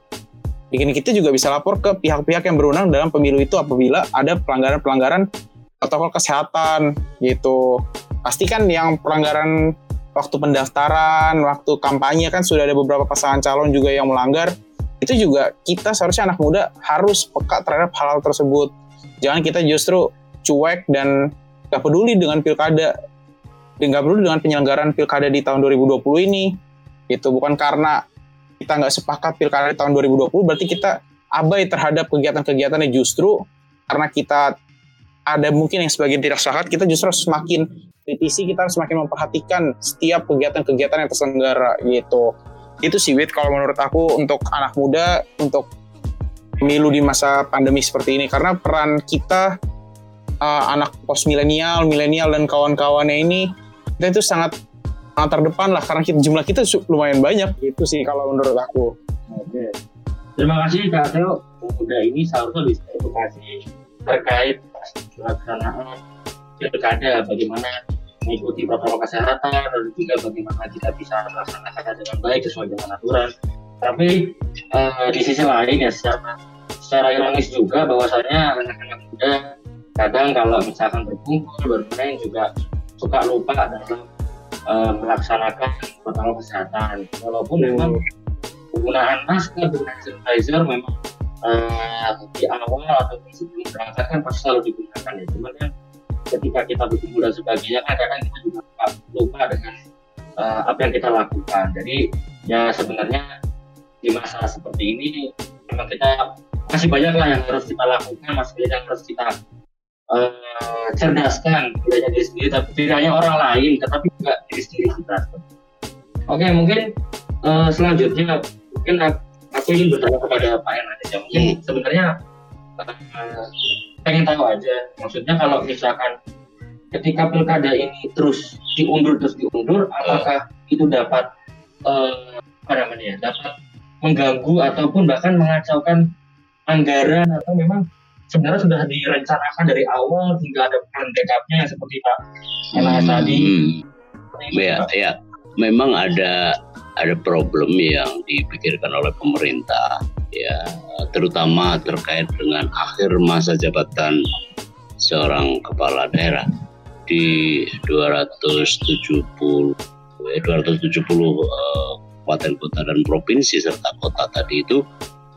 bikin kita juga bisa lapor ke pihak-pihak yang berwenang dalam pemilu itu apabila ada pelanggaran-pelanggaran protokol kesehatan gitu. Pastikan yang pelanggaran waktu pendaftaran, waktu kampanye kan sudah ada beberapa pasangan calon juga yang melanggar, itu juga kita seharusnya anak muda harus peka terhadap hal-hal tersebut. Jangan kita justru cuek dan gak peduli dengan pilkada, dan gak peduli dengan penyelenggaraan pilkada di tahun 2020 ini. Itu bukan karena kita nggak sepakat pilkada tahun 2020, berarti kita abai terhadap kegiatan-kegiatannya. Justru karena kita ada mungkin yang sebagian tidak sepakat, kita justru semakin kritisi, kita harus semakin memperhatikan setiap kegiatan-kegiatan yang terselenggara gitu. Itu sih Wit kalau menurut aku untuk anak muda untuk pemilu di masa pandemi seperti ini. Karena peran kita uh, anak pos milenial, milenial dan kawan-kawannya ini kita itu sangat terdepan lah karena kita, jumlah kita lumayan banyak itu sih kalau menurut aku. Oke. Terima kasih Kak Teo. Muda ini seharusnya bisa edukasi terkait pelaksanaan pilkada bagaimana mengikuti protokol kesehatan dan juga bagaimana kita bisa melaksanakannya dengan baik sesuai dengan aturan. Tapi uh, di sisi lain ya secara secara ironis juga bahwasanya anak-anak muda kadang kalau misalkan berkumpul bermain juga suka lupa dalam uh, melaksanakan protokol kesehatan. Walaupun memang penggunaan masker, penggunaan sanitizer memang uh, di awal atau sebelum berangkat kan pasti selalu digunakan ya. Cuman kan ketika kita berkumpul dan sebagainya kan kadang kita juga lupa dengan uh, apa yang kita lakukan jadi ya sebenarnya di masa seperti ini memang kita masih banyak lah yang harus kita lakukan masih banyak yang harus kita uh, cerdaskan tidak hanya diri sendiri tapi tidak hanya orang lain tetapi juga diri sendiri kita oke mungkin uh, selanjutnya mungkin aku ingin bertanya kepada Pak Enan ya mungkin hmm. sebenarnya uh, pengen tahu aja maksudnya kalau misalkan ketika pilkada ini terus diundur terus diundur apakah itu dapat uh, apa namanya dapat mengganggu ataupun bahkan mengacaukan anggaran atau memang sebenarnya sudah direncanakan dari awal hingga ada plan backupnya seperti Pak Enas hmm, tadi. Ya, ya, memang ada ada problem yang dipikirkan oleh pemerintah ya terutama terkait dengan akhir masa jabatan seorang kepala daerah di 270 eh, 270 uh, kabupaten kota dan provinsi serta kota tadi itu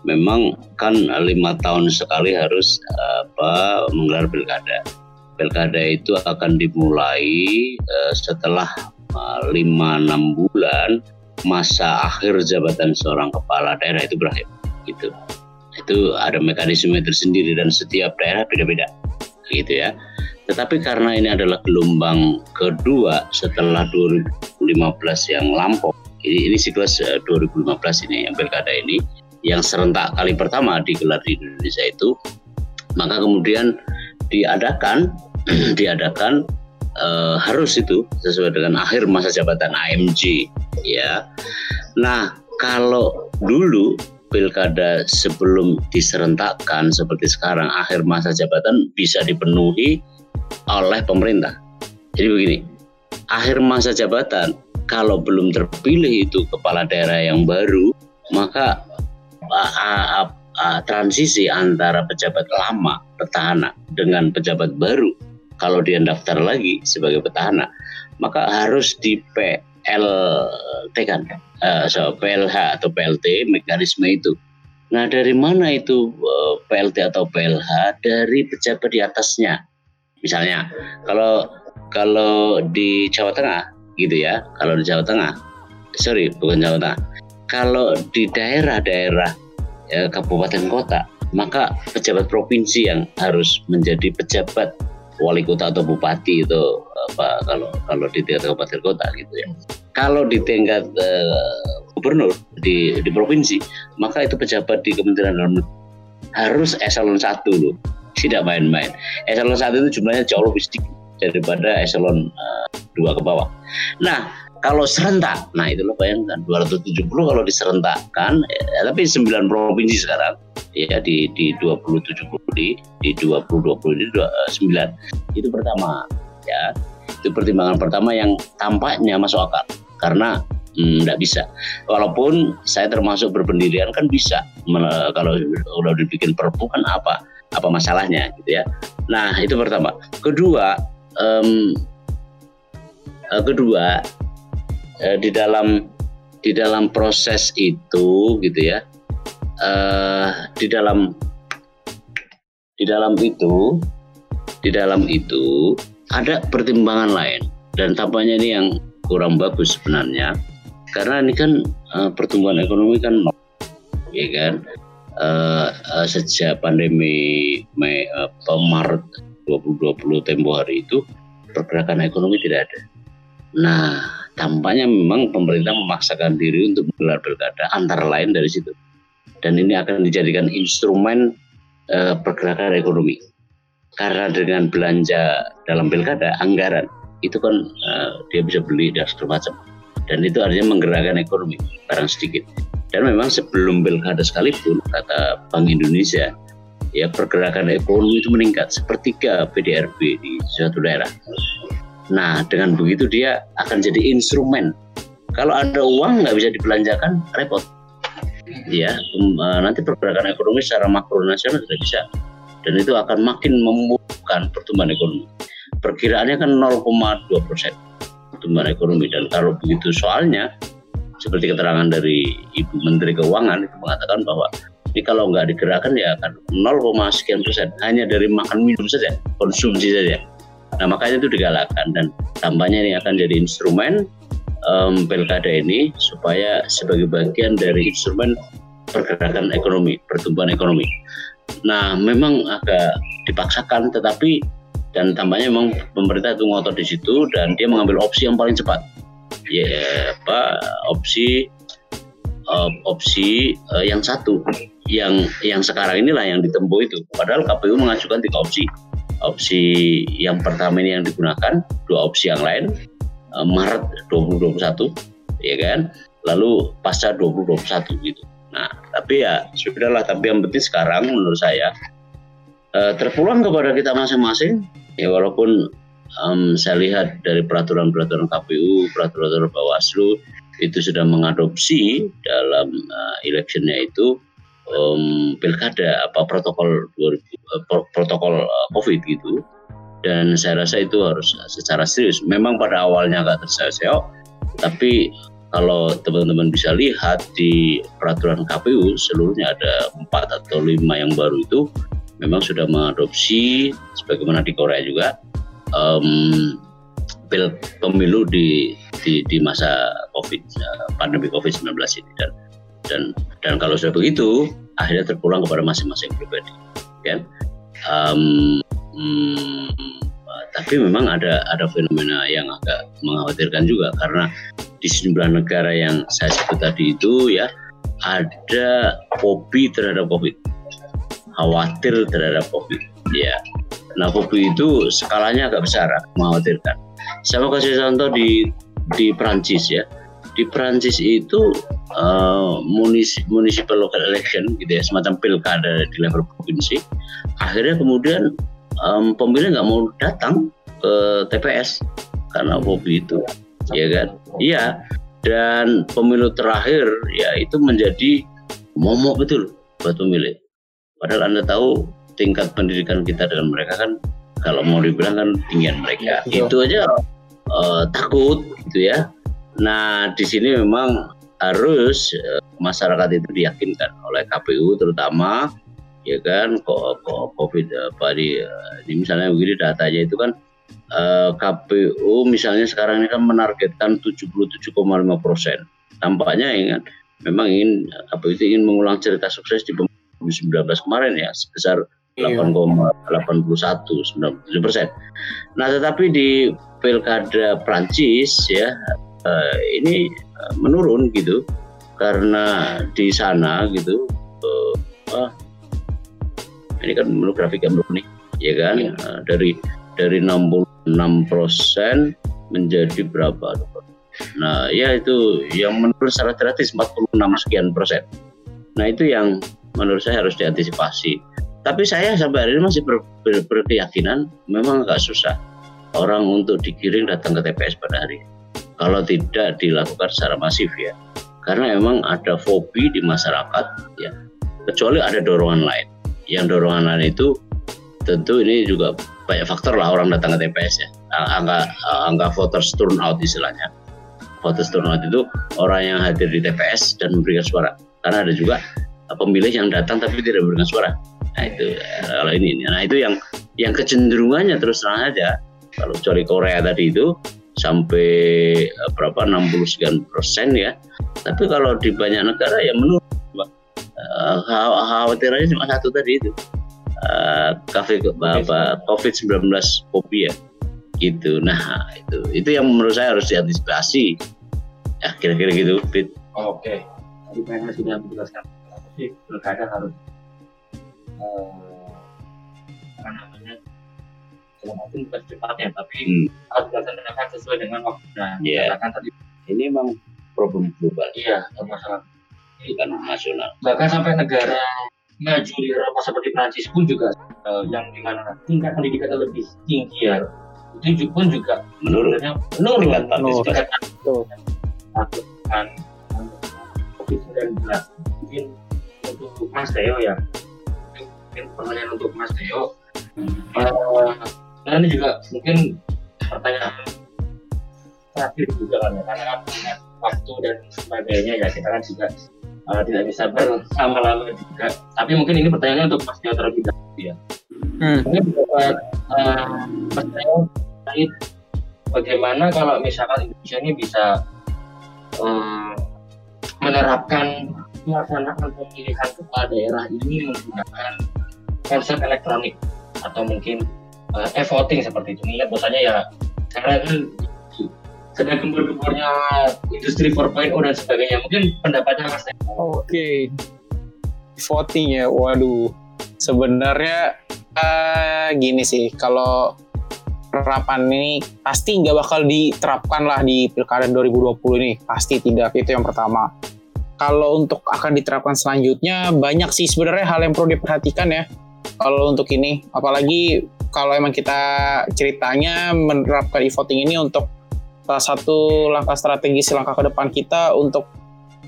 memang kan lima tahun sekali harus apa menggelar pilkada. Pilkada itu akan dimulai uh, setelah lima enam bulan masa akhir jabatan seorang kepala daerah itu berakhir gitu itu ada mekanisme tersendiri dan setiap daerah beda-beda gitu ya tetapi karena ini adalah gelombang kedua setelah 2015 yang lampau ini, ini siklus 2015 eh, ini yang pilkada ini yang serentak kali pertama digelar di Indonesia itu maka kemudian diadakan diadakan uh, harus itu sesuai dengan akhir masa jabatan AMJ ya nah kalau dulu pilkada sebelum diserentakkan seperti sekarang akhir masa jabatan bisa dipenuhi oleh pemerintah. Jadi begini, akhir masa jabatan kalau belum terpilih itu kepala daerah yang baru, maka uh, uh, transisi antara pejabat lama petahana dengan pejabat baru. Kalau dia daftar lagi sebagai petahana, maka harus di PLT kan? Uh, so, PLH atau PLT mekanisme itu. Nah dari mana itu uh, eh, PLT atau PLH dari pejabat di atasnya. Misalnya kalau kalau di Jawa Tengah gitu ya, kalau di Jawa Tengah, sorry bukan Jawa Tengah, kalau di daerah-daerah ya, kabupaten kota maka pejabat provinsi yang harus menjadi pejabat wali kota atau bupati itu apa kalau kalau di tingkat kabupaten kota gitu ya. Kalau di tingkat uh, gubernur di di provinsi, maka itu pejabat di Kementerian Dalam Negeri harus eselon satu loh, tidak main-main. Eselon satu itu jumlahnya jauh lebih sedikit daripada eselon uh, dua ke bawah. Nah, kalau serentak, nah itulah bayangkan 270 kalau diserentakkan, ya, tapi 9 provinsi sekarang ya di di 20 70 di di 20 20 ini 9 itu pertama ya. Itu pertimbangan pertama yang tampaknya masuk akal karena tidak hmm, bisa. Walaupun saya termasuk berpendirian kan bisa kalau udah dibikin perpu kan apa apa masalahnya gitu ya. Nah itu pertama. Kedua um, kedua uh, di dalam di dalam proses itu gitu ya uh, di dalam di dalam itu di dalam itu ada pertimbangan lain. Dan tampaknya ini yang kurang bagus sebenarnya. Karena ini kan uh, pertumbuhan ekonomi kan ya kan? Sejak pandemi Mei uh, Maret 2020 tempo hari itu pergerakan ekonomi tidak ada. Nah, tampaknya memang pemerintah memaksakan diri untuk menggelar pilkada antara lain dari situ. Dan ini akan dijadikan instrumen uh, pergerakan ekonomi. Karena dengan belanja dalam pilkada, anggaran, itu kan uh, dia bisa beli dan segala macam. Dan itu artinya menggerakkan ekonomi, barang sedikit. Dan memang sebelum pilkada sekalipun, kata Bank Indonesia, ya pergerakan ekonomi itu meningkat sepertiga PDRB di suatu daerah. Nah, dengan begitu dia akan jadi instrumen. Kalau ada uang nggak bisa dibelanjakan, repot ya nanti pergerakan ekonomi secara makro nasional tidak bisa dan itu akan makin membuka pertumbuhan ekonomi. Perkiraannya kan 0,2 persen pertumbuhan ekonomi dan kalau begitu soalnya seperti keterangan dari Ibu Menteri Keuangan itu mengatakan bahwa ini kalau nggak digerakkan ya akan 0, sekian persen hanya dari makan minum saja konsumsi saja. Nah makanya itu digalakkan dan tampaknya ini akan jadi instrumen um, pilkada ini supaya sebagai bagian dari instrumen pergerakan ekonomi, pertumbuhan ekonomi. Nah, memang agak dipaksakan, tetapi dan tampaknya memang pemerintah itu ngotot di situ dan dia mengambil opsi yang paling cepat. Ya, apa opsi uh, opsi uh, yang satu yang yang sekarang inilah yang ditempuh itu. Padahal KPU mengajukan tiga opsi. Opsi yang pertama ini yang digunakan, dua opsi yang lain uh, Maret 2021 ya kan? Lalu pasca 2021 gitu. Nah tapi ya sudahlah tapi yang penting sekarang menurut saya uh, terpulang kepada kita masing-masing ya walaupun um, saya lihat dari peraturan-peraturan KPU peraturan-peraturan Bawaslu itu sudah mengadopsi dalam uh, electionnya itu um, pilkada apa protokol 2000, uh, protokol uh, COVID gitu dan saya rasa itu harus secara serius. Memang pada awalnya agak terseok, tapi kalau teman-teman bisa lihat di peraturan KPU seluruhnya ada empat atau lima yang baru itu memang sudah mengadopsi sebagaimana di Korea juga um, pil pemilu di, di di masa COVID pandemi COVID-19 ini dan dan dan kalau sudah begitu akhirnya terpulang kepada masing-masing pribadi kan um, hmm, tapi memang ada ada fenomena yang agak mengkhawatirkan juga karena di sejumlah negara yang saya sebut tadi itu ya ada fobi terhadap COVID, khawatir terhadap COVID. Ya, nah fobi itu skalanya agak besar, mengkhawatirkan. Saya mau kasih contoh di di Prancis ya. Di Prancis itu uh, municipal local election gitu ya, semacam pilkada di level provinsi. Akhirnya kemudian um, pemilih nggak mau datang ke TPS karena hobi itu, ya kan? Iya. Dan pemilu terakhir ya itu menjadi momok betul buat pemilih. Padahal anda tahu tingkat pendidikan kita dengan mereka kan kalau mau dibilang kan tinggian mereka. Ya, itu aja uh, takut gitu ya. Nah di sini memang harus uh, masyarakat itu diyakinkan oleh KPU terutama ya kan covid apa di ini misalnya begini datanya itu kan eh, KPU misalnya sekarang ini kan menargetkan 77,5 persen tampaknya ingin memang ingin KPU itu ingin mengulang cerita sukses di 2019 kemarin ya sebesar 8,81 iya. 97 persen. Nah tetapi di pilkada Prancis ya uh, ini uh, menurun gitu. Karena di sana gitu uh, ini kan menurut grafik yang belum nih ya kan? Ya. Nah, dari dari 66 persen menjadi berapa? Nah ya itu yang menurut secara gratis 46 sekian persen. Nah itu yang menurut saya harus diantisipasi. Tapi saya sampai hari ini masih ber, ber, berkeyakinan memang agak susah orang untuk dikirim datang ke TPS pada hari kalau tidak dilakukan secara masif ya. Karena memang ada fobi di masyarakat ya. Kecuali ada dorongan lain. Yang dorongan lain itu tentu ini juga banyak faktor lah orang datang ke TPS ya. Angka angka voters turn out istilahnya. Voters turn out itu orang yang hadir di TPS dan memberikan suara. Karena ada juga pemilih yang datang tapi tidak memberikan suara. Nah itu kalau ini, nah itu yang yang kecenderungannya terus terang aja. Kalau kecuali Korea tadi itu sampai uh, berapa 60 sekian persen ya. Tapi kalau di banyak negara ya menurut uh, khawatirannya cuma satu tadi itu uh, apa COVID-19 fobia gitu. Nah itu itu yang menurut saya harus diantisipasi. Ya kira-kira gitu, Fit. Oke. Okay. Tadi PNS sudah menjelaskan sih pilkada harus uh, arti bukan secepatnya tapi hmm. harus dilaksanakan sesuai dengan waktu dan yeah. tadi. Ini memang problem global. Iya masalah bukan nasional. Bahkan sampai negara maju di Eropa seperti Prancis pun juga uh, yang di mana tingkat pendidikan lebih tinggi ya. Itu pun juga menurun. menurun. Tingkat partisipasi kan COVID-19 mungkin untuk Mas Teo ya. Mungkin pertanyaan untuk Mas Teo uh, nah ini juga mungkin pertanyaan terakhir juga kan ya karena kan waktu dan sebagainya ya kita kan juga uh, tidak bisa bersama-lama juga tapi mungkin ini pertanyaannya untuk Mas Teo terlebih dahulu ya hmm. mungkin dapat uh, Mas Teo terkait bagaimana kalau misalkan Indonesia ini bisa uh, menerapkan melaksanakan pemilihan kepala daerah ini menggunakan konsep elektronik atau mungkin uh, e-voting seperti itu. Ingat bahwasanya ya sekarang kan sedang gembur-gemburnya industri 4.0 dan sebagainya. Mungkin pendapatnya Mas. Oke. Okay. Voting ya, waduh. Sebenarnya uh, gini sih, kalau penerapan ini pasti nggak bakal diterapkan lah di pilkada 2020 ini. Pasti tidak, itu yang pertama. Kalau untuk akan diterapkan selanjutnya, banyak sih sebenarnya hal yang perlu diperhatikan ya kalau untuk ini apalagi kalau emang kita ceritanya menerapkan e-voting ini untuk salah satu langkah strategis langkah ke depan kita untuk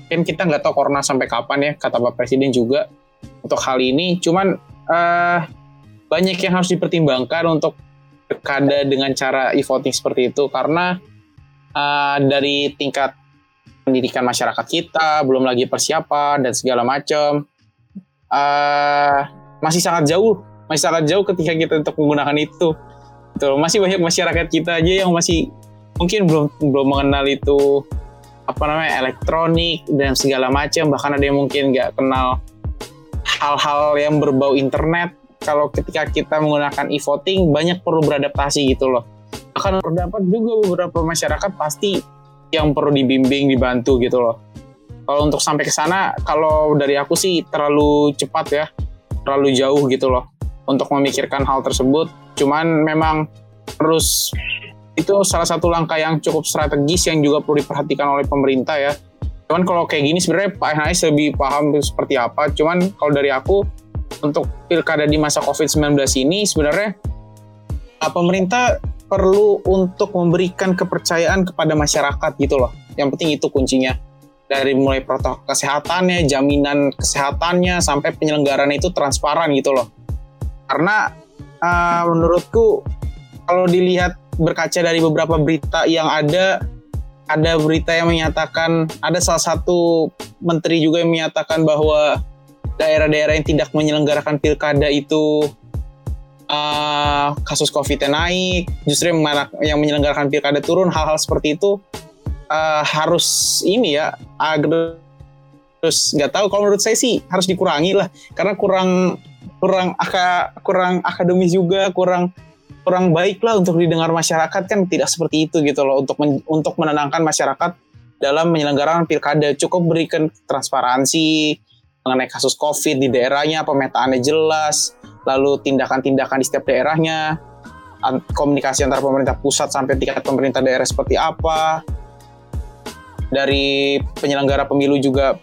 kan kita nggak tahu corona sampai kapan ya kata Pak Presiden juga untuk hal ini. Cuman uh, banyak yang harus dipertimbangkan untuk pilkada dengan cara e-voting seperti itu. Karena uh, dari tingkat pendidikan masyarakat kita belum lagi persiapan dan segala macam uh, masih sangat jauh. Masih sangat jauh ketika kita untuk menggunakan itu. Gitu masih banyak masyarakat kita aja yang masih mungkin belum belum mengenal itu apa namanya elektronik dan segala macam. Bahkan ada yang mungkin nggak kenal hal-hal yang berbau internet. Kalau ketika kita menggunakan e-voting banyak perlu beradaptasi gitu loh. Akan terdapat juga beberapa masyarakat pasti yang perlu dibimbing dibantu gitu loh. Kalau untuk sampai ke sana kalau dari aku sih terlalu cepat ya terlalu jauh gitu loh untuk memikirkan hal tersebut. Cuman memang terus itu salah satu langkah yang cukup strategis yang juga perlu diperhatikan oleh pemerintah ya. Cuman kalau kayak gini sebenarnya Pak NHS lebih paham seperti apa. Cuman kalau dari aku untuk pilkada di masa COVID-19 ini sebenarnya pemerintah perlu untuk memberikan kepercayaan kepada masyarakat gitu loh. Yang penting itu kuncinya dari mulai protokol kesehatannya, jaminan kesehatannya sampai penyelenggaraan itu transparan gitu loh. Karena uh, menurutku kalau dilihat berkaca dari beberapa berita yang ada ada berita yang menyatakan ada salah satu menteri juga yang menyatakan bahwa daerah-daerah yang tidak menyelenggarakan pilkada itu uh, kasus COVID-nya naik, justru yang, yang menyelenggarakan pilkada turun, hal-hal seperti itu uh, harus ini ya terus nggak tahu. Kalau menurut saya sih harus dikurangi lah. Karena kurang kurang aka, kurang akademis juga kurang kurang baik lah untuk didengar masyarakat. Kan tidak seperti itu gitu loh untuk men, untuk menenangkan masyarakat dalam penyelenggaraan pilkada. Cukup berikan transparansi mengenai kasus covid di daerahnya pemetaannya jelas lalu tindakan-tindakan di setiap daerahnya komunikasi antara pemerintah pusat sampai tingkat pemerintah daerah seperti apa dari penyelenggara pemilu juga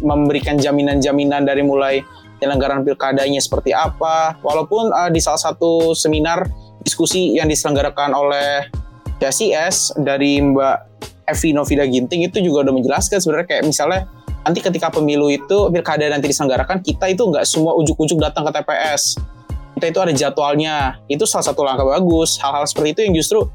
memberikan jaminan-jaminan dari mulai penyelenggaraan pilkadanya seperti apa. Walaupun uh, di salah satu seminar diskusi yang diselenggarakan oleh DCS dari Mbak Evi Novida Ginting itu juga udah menjelaskan sebenarnya kayak misalnya nanti ketika pemilu itu pilkada nanti diselenggarakan kita itu nggak semua ujuk-ujuk datang ke TPS kita itu ada jadwalnya. Itu salah satu langkah bagus. Hal-hal seperti itu yang justru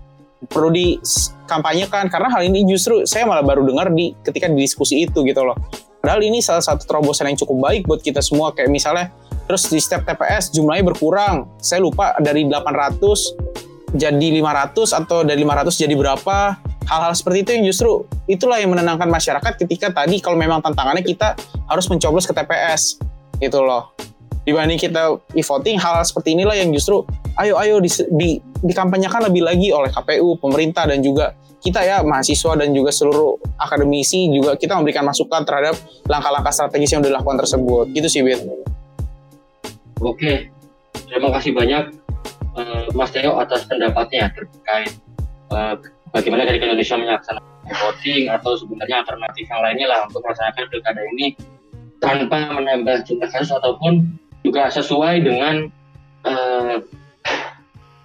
perlu dikampanyekan karena hal ini justru saya malah baru dengar di ketika di diskusi itu gitu loh Padahal ini salah satu terobosan yang cukup baik buat kita semua. Kayak misalnya, terus di setiap TPS jumlahnya berkurang. Saya lupa dari 800 jadi 500 atau dari 500 jadi berapa. Hal-hal seperti itu yang justru itulah yang menenangkan masyarakat ketika tadi kalau memang tantangannya kita harus mencoblos ke TPS. Gitu loh. Dibanding kita e-voting, hal-hal seperti inilah yang justru ayo ayo di, di, dikampanyekan lebih lagi oleh KPU, pemerintah dan juga kita ya mahasiswa dan juga seluruh akademisi juga kita memberikan masukan terhadap langkah-langkah strategis yang dilakukan tersebut. Gitu sih, Bet. Oke, terima kasih banyak uh, Mas Teo atas pendapatnya terkait uh, bagaimana dari Indonesia melaksanakan voting atau sebenarnya alternatif yang lainnya lah untuk melaksanakan pilkada ini tanpa menambah jumlah kasus ataupun juga sesuai dengan uh,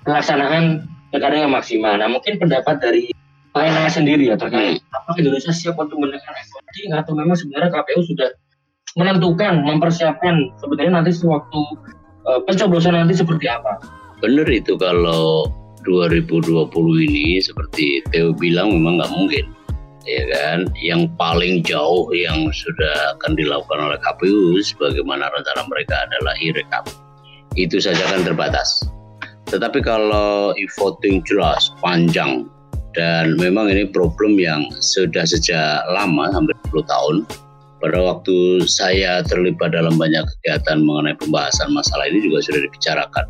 pelaksanaan pilkada yang maksimal. Nah mungkin pendapat dari Pak sendiri ya terkait hmm. apakah Indonesia siap untuk menekan voting atau memang sebenarnya KPU sudah menentukan, mempersiapkan sebenarnya nanti sewaktu uh, pencoblosan nanti seperti apa? Benar itu kalau 2020 ini seperti Theo bilang memang nggak mungkin ya kan? Yang paling jauh yang sudah akan dilakukan oleh KPU sebagaimana rencana mereka adalah e-rekap itu saja kan terbatas. Tetapi kalau e-voting jelas panjang dan memang ini problem yang sudah sejak lama hampir 10 tahun pada waktu saya terlibat dalam banyak kegiatan mengenai pembahasan masalah ini juga sudah dibicarakan.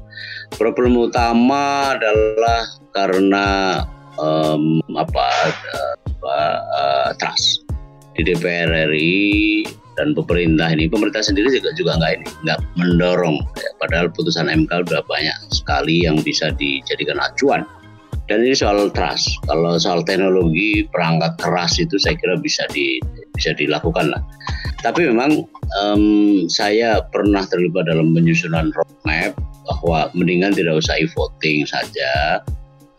Problem utama adalah karena um, apa, apa uh, trust di DPR RI dan pemerintah ini pemerintah sendiri juga juga nggak ini nggak mendorong. Ya, padahal putusan MK sudah banyak sekali yang bisa dijadikan acuan. Dan ini soal trust kalau soal teknologi perangkat keras itu saya kira bisa di bisa dilakukan lah. Tapi memang um, saya pernah terlibat dalam penyusunan roadmap bahwa mendingan tidak usah e-voting saja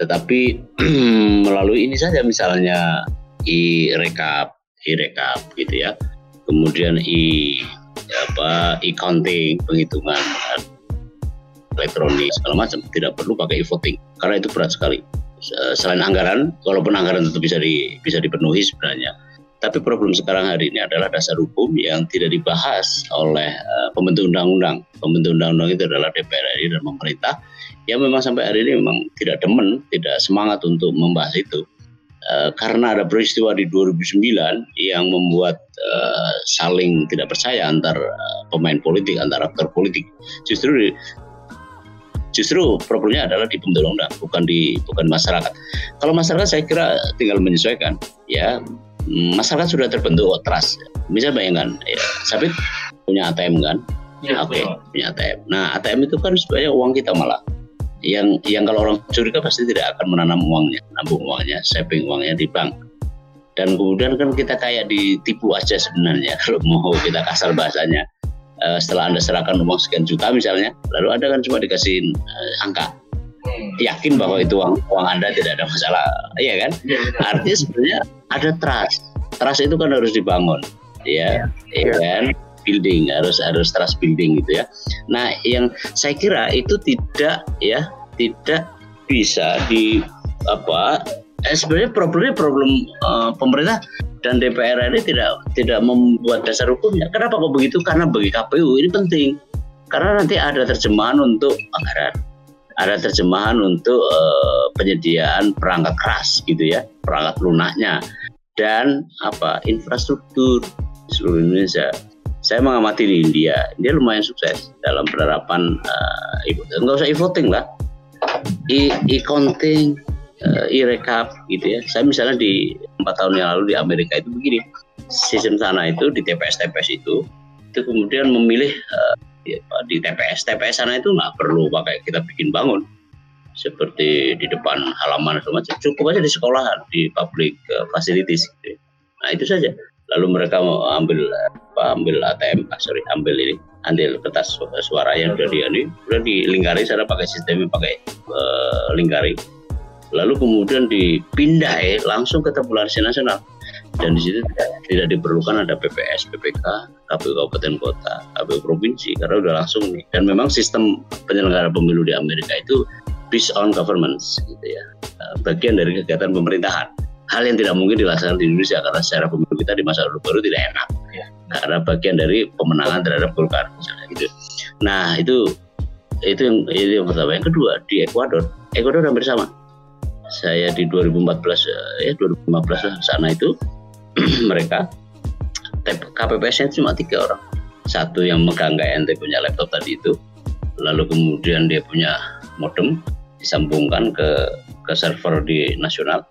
tetapi melalui ini saja misalnya e-rekap e-rekap gitu ya. Kemudian e apa e-counting penghitungan elektronik segala macam. Tidak perlu pakai e-voting karena itu berat sekali. Selain anggaran, walaupun anggaran tentu bisa di, bisa dipenuhi sebenarnya. Tapi problem sekarang hari ini adalah dasar hukum yang tidak dibahas oleh uh, pembentuk undang-undang. Pembentuk undang-undang itu adalah DPR RI dan pemerintah yang memang sampai hari ini memang tidak demen, tidak semangat untuk membahas itu. Uh, karena ada peristiwa di 2009 yang membuat uh, saling tidak percaya antar uh, pemain politik, antar aktor politik. Justru Justru problemnya adalah di pembentuk undang, bukan di bukan masyarakat. Kalau masyarakat saya kira tinggal menyesuaikan, ya masyarakat sudah terbentuk trust. Bisa bayangkan, ya, Sabit punya ATM kan? Ya, Oke, okay, punya ATM. Nah, ATM itu kan sebenarnya uang kita malah. Yang yang kalau orang curiga pasti tidak akan menanam uangnya, nabung uangnya, saving uangnya di bank. Dan kemudian kan kita kayak ditipu aja sebenarnya kalau mau kita kasar bahasanya uh, setelah anda serahkan uang sekian juta misalnya lalu anda kan cuma dikasih uh, angka. Yakin bahwa itu uang uang anda tidak ada masalah. Iya kan? Ya, artinya sebenarnya ada trust. Trust itu kan harus dibangun. Ya iya. ya, kan? Building harus harus trust building gitu ya. Nah yang saya kira itu tidak ya tidak bisa di apa eh, sebenarnya problemnya problem uh, pemerintah dan DPR ini tidak tidak membuat dasar hukumnya. Kenapa kok begitu? Karena bagi KPU ini penting. Karena nanti ada terjemahan untuk anggaran, ada terjemahan untuk uh, penyediaan perangkat keras gitu ya, perangkat lunaknya dan apa infrastruktur seluruh Indonesia. Saya mengamati di India, dia lumayan sukses dalam penerapan uh, nggak usah e-voting lah, e-counting, uh, e-rekap gitu ya. Saya misalnya di empat tahun yang lalu di Amerika itu begini, sistem sana itu di TPS-TPS itu itu kemudian memilih di TPS TPS sana itu nggak perlu pakai kita bikin bangun. Seperti di depan halaman atau macam cukup aja di sekolahan di public uh, facilities gitu. nah itu saja. Lalu mereka mau ambil apa ambil ATM ah, sorry ambil ini ambil kertas suara yang sudah di ini kemudian dilingkari sana pakai sistemnya pakai uh, lingkari. Lalu kemudian dipindah ya, langsung ke tabulasi nasional dan di situ tidak, tidak diperlukan ada PPS, PPK, KPU kabupaten kota, KPU provinsi karena udah langsung nih dan memang sistem penyelenggara pemilu di Amerika itu based on governments gitu ya eh, bagian dari kegiatan pemerintahan hal yang tidak mungkin dilaksanakan di Indonesia karena secara pemilu kita di masa orde baru tidak enak ya. karena bagian dari pemenangan terhadap Golkar misalnya gitu. Nah itu itu yang itu yang pertama. Yang kedua di Ekuador, Ekuador hampir sama. Saya di 2014 ya 2015 sana itu mereka. KPPS-nya cuma tiga orang. Satu yang megang ente punya laptop tadi itu, lalu kemudian dia punya modem disambungkan ke ke server di nasional.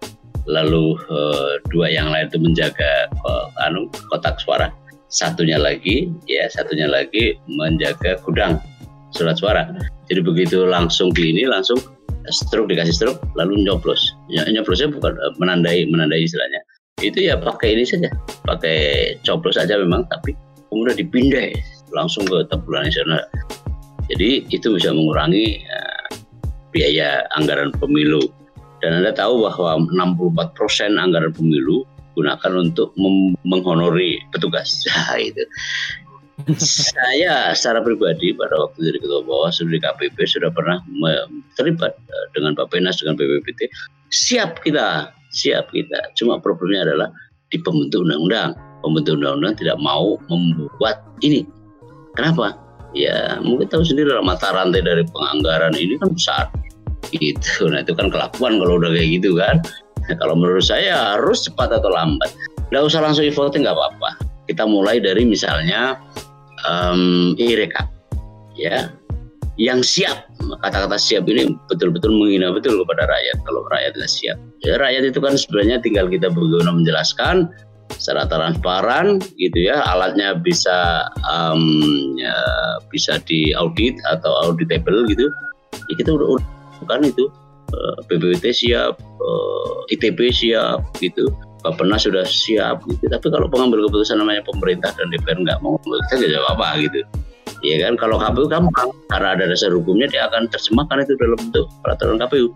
Lalu uh, dua yang lain itu menjaga uh, anu kotak suara. Satunya lagi ya satunya lagi menjaga gudang surat suara. Jadi begitu langsung di ini langsung stroke dikasih stroke lalu nyoblos. Nyoblosnya bukan uh, menandai menandai istilahnya itu ya pakai ini saja pakai coblos saja memang tapi kemudian dipindah langsung ke tabungan nasional jadi itu bisa mengurangi uh, biaya anggaran pemilu. Dan Anda tahu bahwa 64% persen anggaran pemilu gunakan untuk menghonori petugas. Nah, itu. saya secara pribadi pada waktu jadi ketua bawaslu di KPP sudah pernah terlibat eh, dengan Pak Penas dengan BPPT. Siap kita, siap kita. Cuma problemnya adalah di pembentuk undang-undang. Pembentuk undang-undang tidak mau membuat ini. Kenapa? ya mungkin tahu sendiri lah mata rantai dari penganggaran ini kan besar. Gitu. Nah itu kan kelakuan kalau udah kayak gitu kan. Nah, kalau menurut saya harus cepat atau lambat. Nggak usah langsung e-voting nggak apa-apa. Kita mulai dari misalnya um, e-rekap ya. Yang siap. Kata-kata siap ini betul-betul menghina betul kepada rakyat. Kalau rakyat tidak siap rakyat itu kan sebenarnya tinggal kita bagaimana menjelaskan secara transparan gitu ya alatnya bisa um, ya, bisa diaudit atau auditable gitu. Ya kita udah, udah kan itu eh, BPWT siap eh, ITB siap gitu Bapenas sudah siap gitu. Tapi kalau pengambil keputusan namanya pemerintah dan DPR nggak mau kita nggak jawab apa gitu. Ya kan? Kalau KPU gampang karena ada dasar hukumnya dia akan terjemahkan itu dalam bentuk peraturan KPU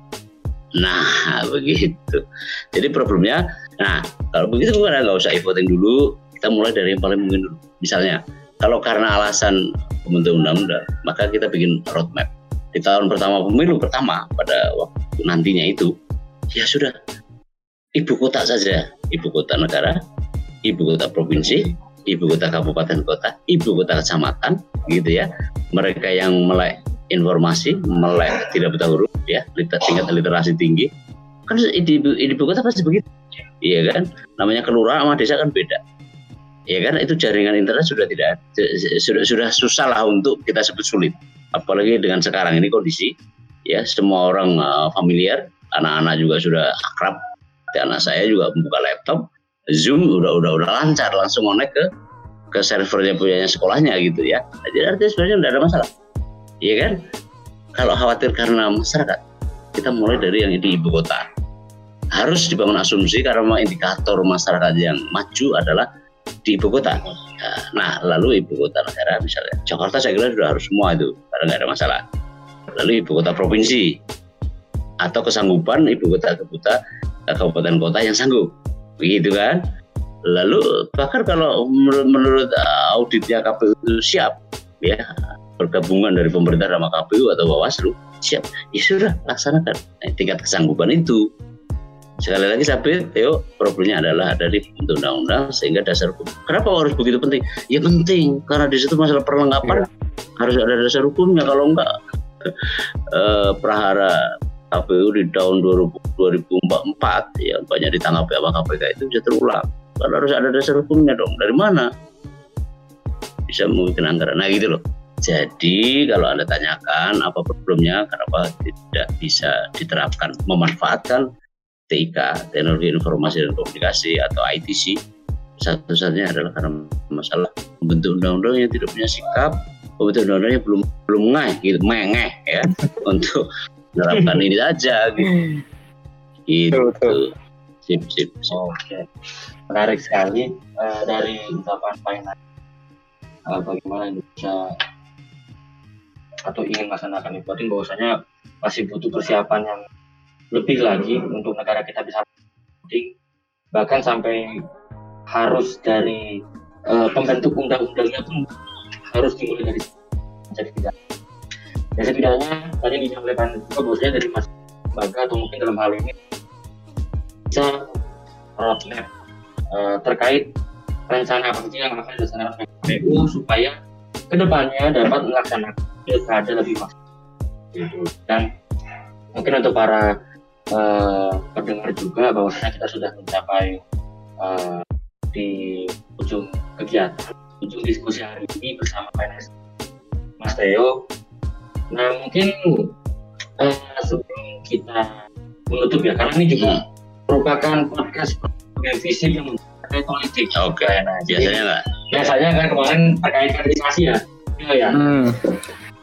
nah begitu jadi problemnya Nah, kalau begitu bukan nggak usah e-voting dulu, kita mulai dari yang paling mungkin dulu. Misalnya, kalau karena alasan pembentuk undang-undang, maka kita bikin roadmap. Di tahun pertama pemilu pertama pada waktu nantinya itu, ya sudah ibu kota saja, ibu kota negara, ibu kota provinsi, ibu kota kabupaten kota, ibu kota kecamatan, gitu ya. Mereka yang melek informasi, melek tidak buta huruf, ya, tingkat literasi tinggi, kan di ibu kota pasti begitu iya kan? Namanya kelurahan sama desa kan beda ya kan? Itu jaringan internet sudah tidak sudah sudah susah lah untuk kita sebut sulit. Apalagi dengan sekarang ini kondisi ya semua orang uh, familiar anak-anak juga sudah akrab dan anak saya juga membuka laptop zoom udah udah udah lancar langsung connect ke ke servernya punyanya sekolahnya gitu ya. Jadi artinya sebenarnya tidak ada masalah iya kan kalau khawatir karena masyarakat kita mulai dari yang di ibu kota harus dibangun asumsi karena indikator masyarakat yang maju adalah di ibu kota. Nah, lalu ibu kota negara misalnya Jakarta saya kira sudah harus semua itu karena nggak ada masalah. Lalu ibu kota provinsi atau kesanggupan ibu kota kota kabupaten kota yang sanggup, begitu kan? Lalu bahkan kalau menurut, menurut uh, auditnya KPU siap, ya bergabungan dari pemerintah sama KPU atau Bawaslu siap, ya sudah laksanakan nah, tingkat kesanggupan itu Sekali lagi Sabit, Theo, problemnya adalah ada di undang-undang sehingga dasar hukum. Kenapa harus begitu penting? Ya penting karena di situ masalah perlengkapan ya. harus ada dasar hukumnya. Kalau enggak eh, prahara KPU di tahun 2004 yang banyak ditanggapi sama KPK itu bisa terulang. Karena harus ada dasar hukumnya dong. Dari mana? Bisa mungkin anggaran. Nah gitu loh. Jadi kalau Anda tanyakan apa problemnya, kenapa tidak bisa diterapkan, memanfaatkan TIK, Teknologi Informasi dan Komunikasi atau ITC, satu-satunya adalah karena masalah membentuk undang-undang yang tidak punya sikap, pembentuk undang-undangnya belum belum ngeh gitu, mengeh ya untuk menerapkan ini saja gitu. Gitu. Sip, sip, sip. Oke. Menarik sekali uh, dari ungkapan Pak uh, bagaimana Indonesia atau ingin melaksanakan voting bahwasanya masih butuh persiapan yang lebih lagi untuk negara kita bisa penting bahkan sampai harus dari uh, pembentuk undang-undangnya pun harus dimulai dari jadi tidak ya setidaknya tadi disampaikan juga bahwasanya dari mas Baga atau mungkin dalam hal ini bisa roadmap uh, terkait rencana apa yang akan dilaksanakan KPU supaya ke depannya dapat melaksanakan pilkada lebih maksimal gitu. dan mungkin untuk para uh, pendengar juga bahwasanya kita sudah mencapai uh, di ujung kegiatan ujung diskusi hari ini bersama PNS Mas Theo nah mungkin uh, sebelum kita menutup ya karena ini juga merupakan podcast visi yang terkait politik. Oke, okay. nah, biasanya nggak? Biasanya kan kemarin terkait kaderisasi ya, ya. ya. Hmm.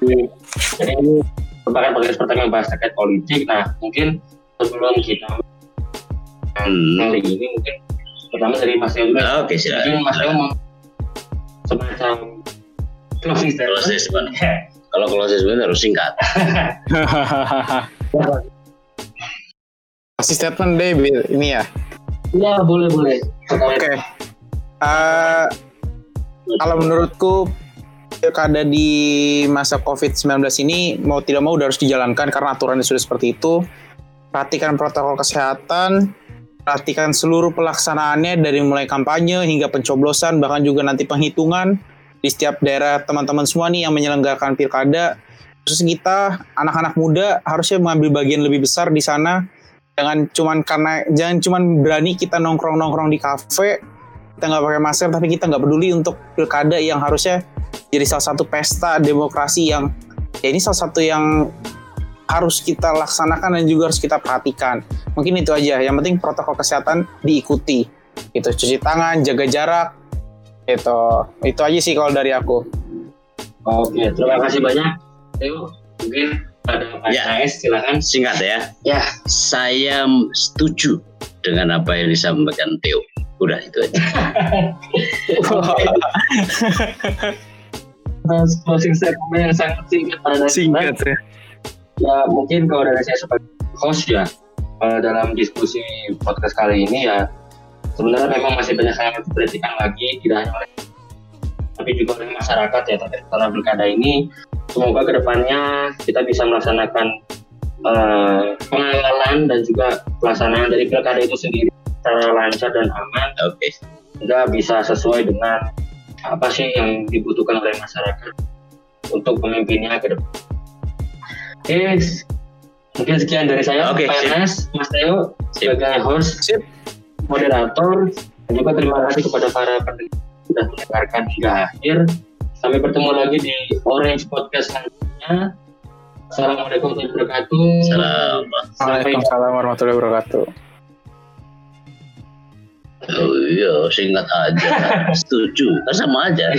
Jadi ini merupakan podcast pertama yang bahas terkait politik. Nah, mungkin sebelum kita hmm. ini mungkin pertama dari Mas Leo Oke, okay, silakan. Mungkin Mas mau semacam closing statement. Kalau closing statement harus singkat. Closing statement deh, ini ya. Iya, boleh boleh. Oke. Okay. Uh, eh, kalau menurutku pilkada di masa COVID-19 ini mau tidak mau udah harus dijalankan karena aturannya sudah seperti itu. Perhatikan protokol kesehatan, perhatikan seluruh pelaksanaannya dari mulai kampanye hingga pencoblosan bahkan juga nanti penghitungan di setiap daerah teman-teman semua nih yang menyelenggarakan pilkada. Khusus kita anak-anak muda harusnya mengambil bagian lebih besar di sana jangan cuman karena jangan cuman berani kita nongkrong nongkrong di kafe kita nggak pakai masker tapi kita nggak peduli untuk pilkada yang harusnya jadi salah satu pesta demokrasi yang ya ini salah satu yang harus kita laksanakan dan juga harus kita perhatikan. Mungkin itu aja. Yang penting protokol kesehatan diikuti. Itu cuci tangan jaga jarak itu itu aja sih kalau dari aku. Oke terima kasih banyak. Teo mungkin ada ya, silakan. Singkat ya. Ya, saya setuju dengan apa yang disampaikan Theo. Udah itu aja. closing statement yang sangat singkat pada singkat ya. Ya mungkin kalau dari saya sebagai host ya dalam diskusi podcast kali ini ya sebenarnya memang masih banyak yang diperhatikan lagi tidak hanya oleh tapi juga oleh masyarakat ya terkait karena pilkada ini semoga ke depannya kita bisa melaksanakan uh, pengawalan dan juga pelaksanaan dari pilkada itu sendiri secara lancar dan aman. Oke. Okay. Sehingga bisa sesuai dengan apa sih yang dibutuhkan oleh masyarakat untuk pemimpinnya ke depan. Oke, okay. mungkin sekian dari saya, okay, PNS, Mas Teo, sebagai host, Sip. moderator, dan juga terima kasih kepada para pendengar sudah mendengarkan hingga akhir. Sampai bertemu lagi di Orange Podcast selanjutnya. Assalamualaikum warahmatullahi wabarakatuh. Waalaikumsalam warahmatullahi wabarakatuh. Oh iya, singkat aja. Setuju. Kan sama aja.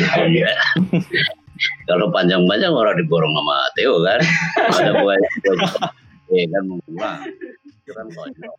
Kalau panjang-panjang orang diborong sama Theo kan. Ada buaya. Ya kan mengulang. Itu kan konyol.